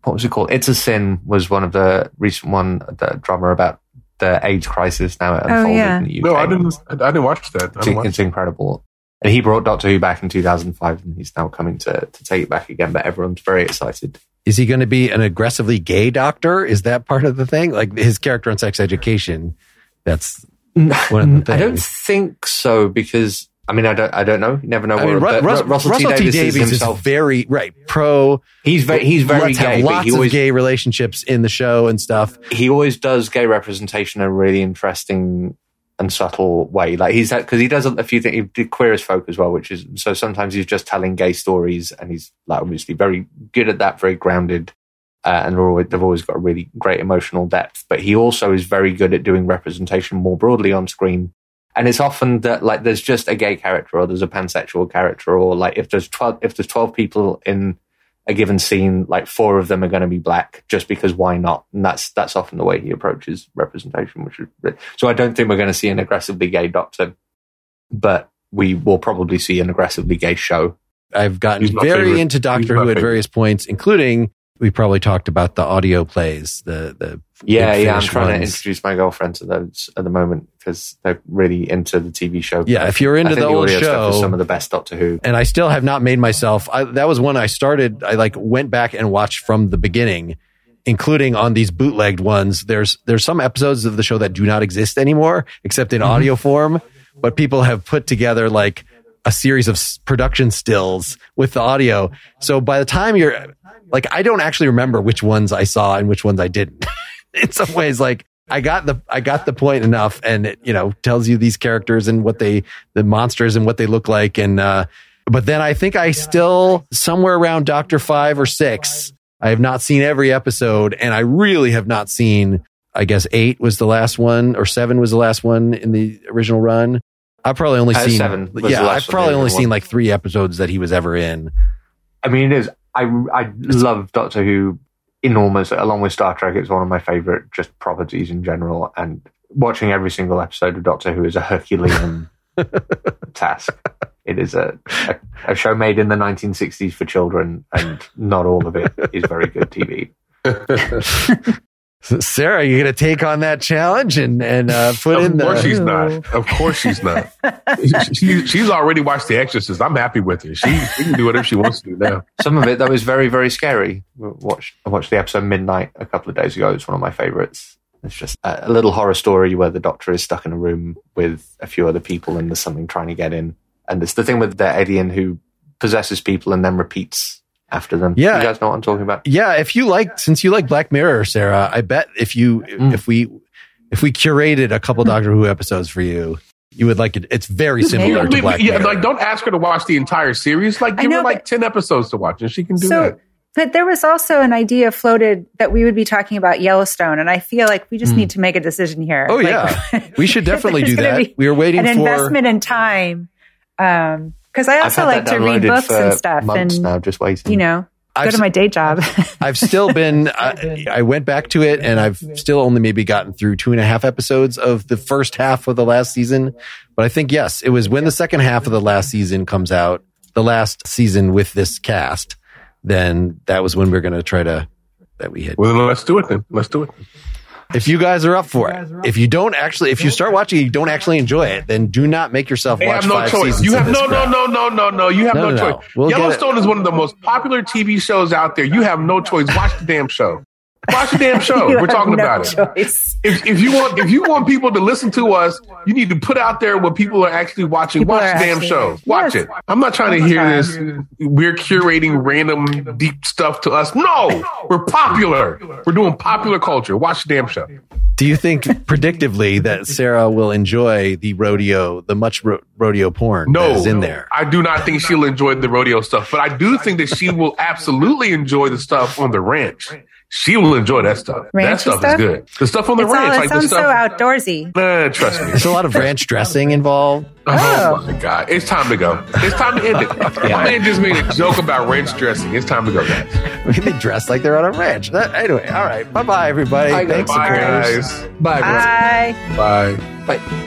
What was it called? It's a Sin was one of the recent one, the drama about the AIDS crisis now it Oh, unfolded yeah. in the UK. no, I didn't. I didn't watch that. I It's, didn't watch it's incredible. And he brought Doctor Who back in 2005, and he's now coming to, to take it back again. But everyone's very excited. Is he going to be an aggressively gay doctor? Is that part of the thing? Like his character on Sex Education? That's one of the things. I don't think so because I mean I don't I don't know. You never know. I what, mean, Ru- Ru- Russell, Russell, T. Davies, is is himself. very right pro. he's very he's very let's gay. have lots he of gay relationships in the show and stuff. he always does gay representation in a really interesting and subtle way. Like he's because he does a few things. He did queer as folk as well, which is so sometimes he's just telling gay stories, and he's like obviously very good at that, very grounded. Uh, and always, they've always got a really great emotional depth. But he also is very good at doing representation more broadly on screen. And it's often that like there's just a gay character or there's a pansexual character or like if there's twelve if there's twelve people in a given scene, like four of them are going to be black, just because why not? And that's that's often the way he approaches representation. Which is so I don't think we're going to see an aggressively gay Doctor, but we will probably see an aggressively gay show. I've gotten very favorite. into Doctor Who at various points, including we probably talked about the audio plays, the the Yeah, yeah. I'm trying to introduce my girlfriend to those at the moment because they're really into the TV show. Yeah, if you're into think the old audio stuff is show- some of the best Doctor Who. and I still have not made myself. I, that was one I started. I like went back and watched from the beginning, including on these bootlegged ones. There's there's some episodes of the show that do not exist anymore, except in mm-hmm. audio form. But people have put together like a series of production stills with the audio. So by the time you're like, I don't actually remember which ones I saw and which ones I didn't. in some ways, like. I got the I got the point enough, and it you know tells you these characters and what they the monsters and what they look like, and uh, but then I think I still somewhere around Doctor Five or Six. I have not seen every episode, and I really have not seen. I guess eight was the last one, or seven was the last one in the original run. I've probably only Uh, seen seven Yeah, I've probably only seen one. like three episodes that he was ever in. I mean, it is. I I love Doctor Who enormous. Along with Star Trek, it's one of my favorite just properties in general. And watching every single episode of Doctor Who is a Herculean task. It is a, a, a show made in the 1960s for children, and not all of it is very good TV. Sarah, you going to take on that challenge and and uh, put of in course she's not. Of course she's not. she, she's already watched The Exorcist. I'm happy with her. She, she can do whatever she wants to do now. Some of it that was very very scary. Watched I watched the episode Midnight a couple of days ago. It's one of my favorites. It's just a, a little horror story where the doctor is stuck in a room with a few other people and there's something trying to get in. And it's the thing with the alien who possesses people and then repeats after them. Yeah. you guys know what I'm talking about. Yeah, if you like, since you like Black Mirror, Sarah, I bet if you Mm. if we if we curated a couple Doctor Who episodes for you, you would like it. It's very similar to Yeah, Black yeah, Mirror. like don't ask her to watch the entire series. Like give know, her like but- ten episodes to watch, and she can do So- that. But there was also an idea floated that we would be talking about Yellowstone, and I feel like we just need to make a decision here. Oh, Like, yeah. we should definitely do that. We are waiting an for. investment in time, because I also like to read books and stuff, and now, just waiting. you know, go I've to my day job. I've still been. I, I went back to it, and I've still only maybe gotten through two and a half episodes of the first half of the last season. But I think yes, it was when the second half of the last season comes out, the last season with this cast. Then that was when we're going to try to that we hit. Well, then let's do it then. Let's do it. If you guys are up for it, if you don't actually, if you start watching, you don't actually enjoy it, then do not make yourself They watch have no five choice. seasons. You of have this no, no, crap. no, no, no, no. You have No, no, no, no. choice. We'll Yellowstone is one of the most popular TV shows out there. You have no choice. Watch the damn show. Watch the damn show. We're talking no about it. If, if you want, if you want people to listen to us, you need to put out there what people are actually watching. People Watch the damn actually- show. Watch Yes. it. I'm not trying to I'm hear trying. this. We're curating random deep stuff to us. No, we're popular. We're doing popular culture. Watch the damn show. Do you think predictively that Sarah will enjoy the rodeo, the much ro- rodeo porn No, that is in there? I do not think she'll enjoy the rodeo stuff, but I do think that she will absolutely enjoy the stuff on the ranch. She will enjoy that stuff. that stuff, stuff? is good. The stuff on the It's all, ranch, it like the sounds so outdoorsy. Nah, trust me. There's a lot of ranch dressing involved. Oh, my oh. god, it's time to go. It's time to end it. My man just made a joke about ranch dressing. It's time to go, guys. they dress like they're on a ranch. That, anyway, all right. Bye bye, everybody. Thanks, Bye, of guys. Bye, everyone. Bye. Bye. Bye.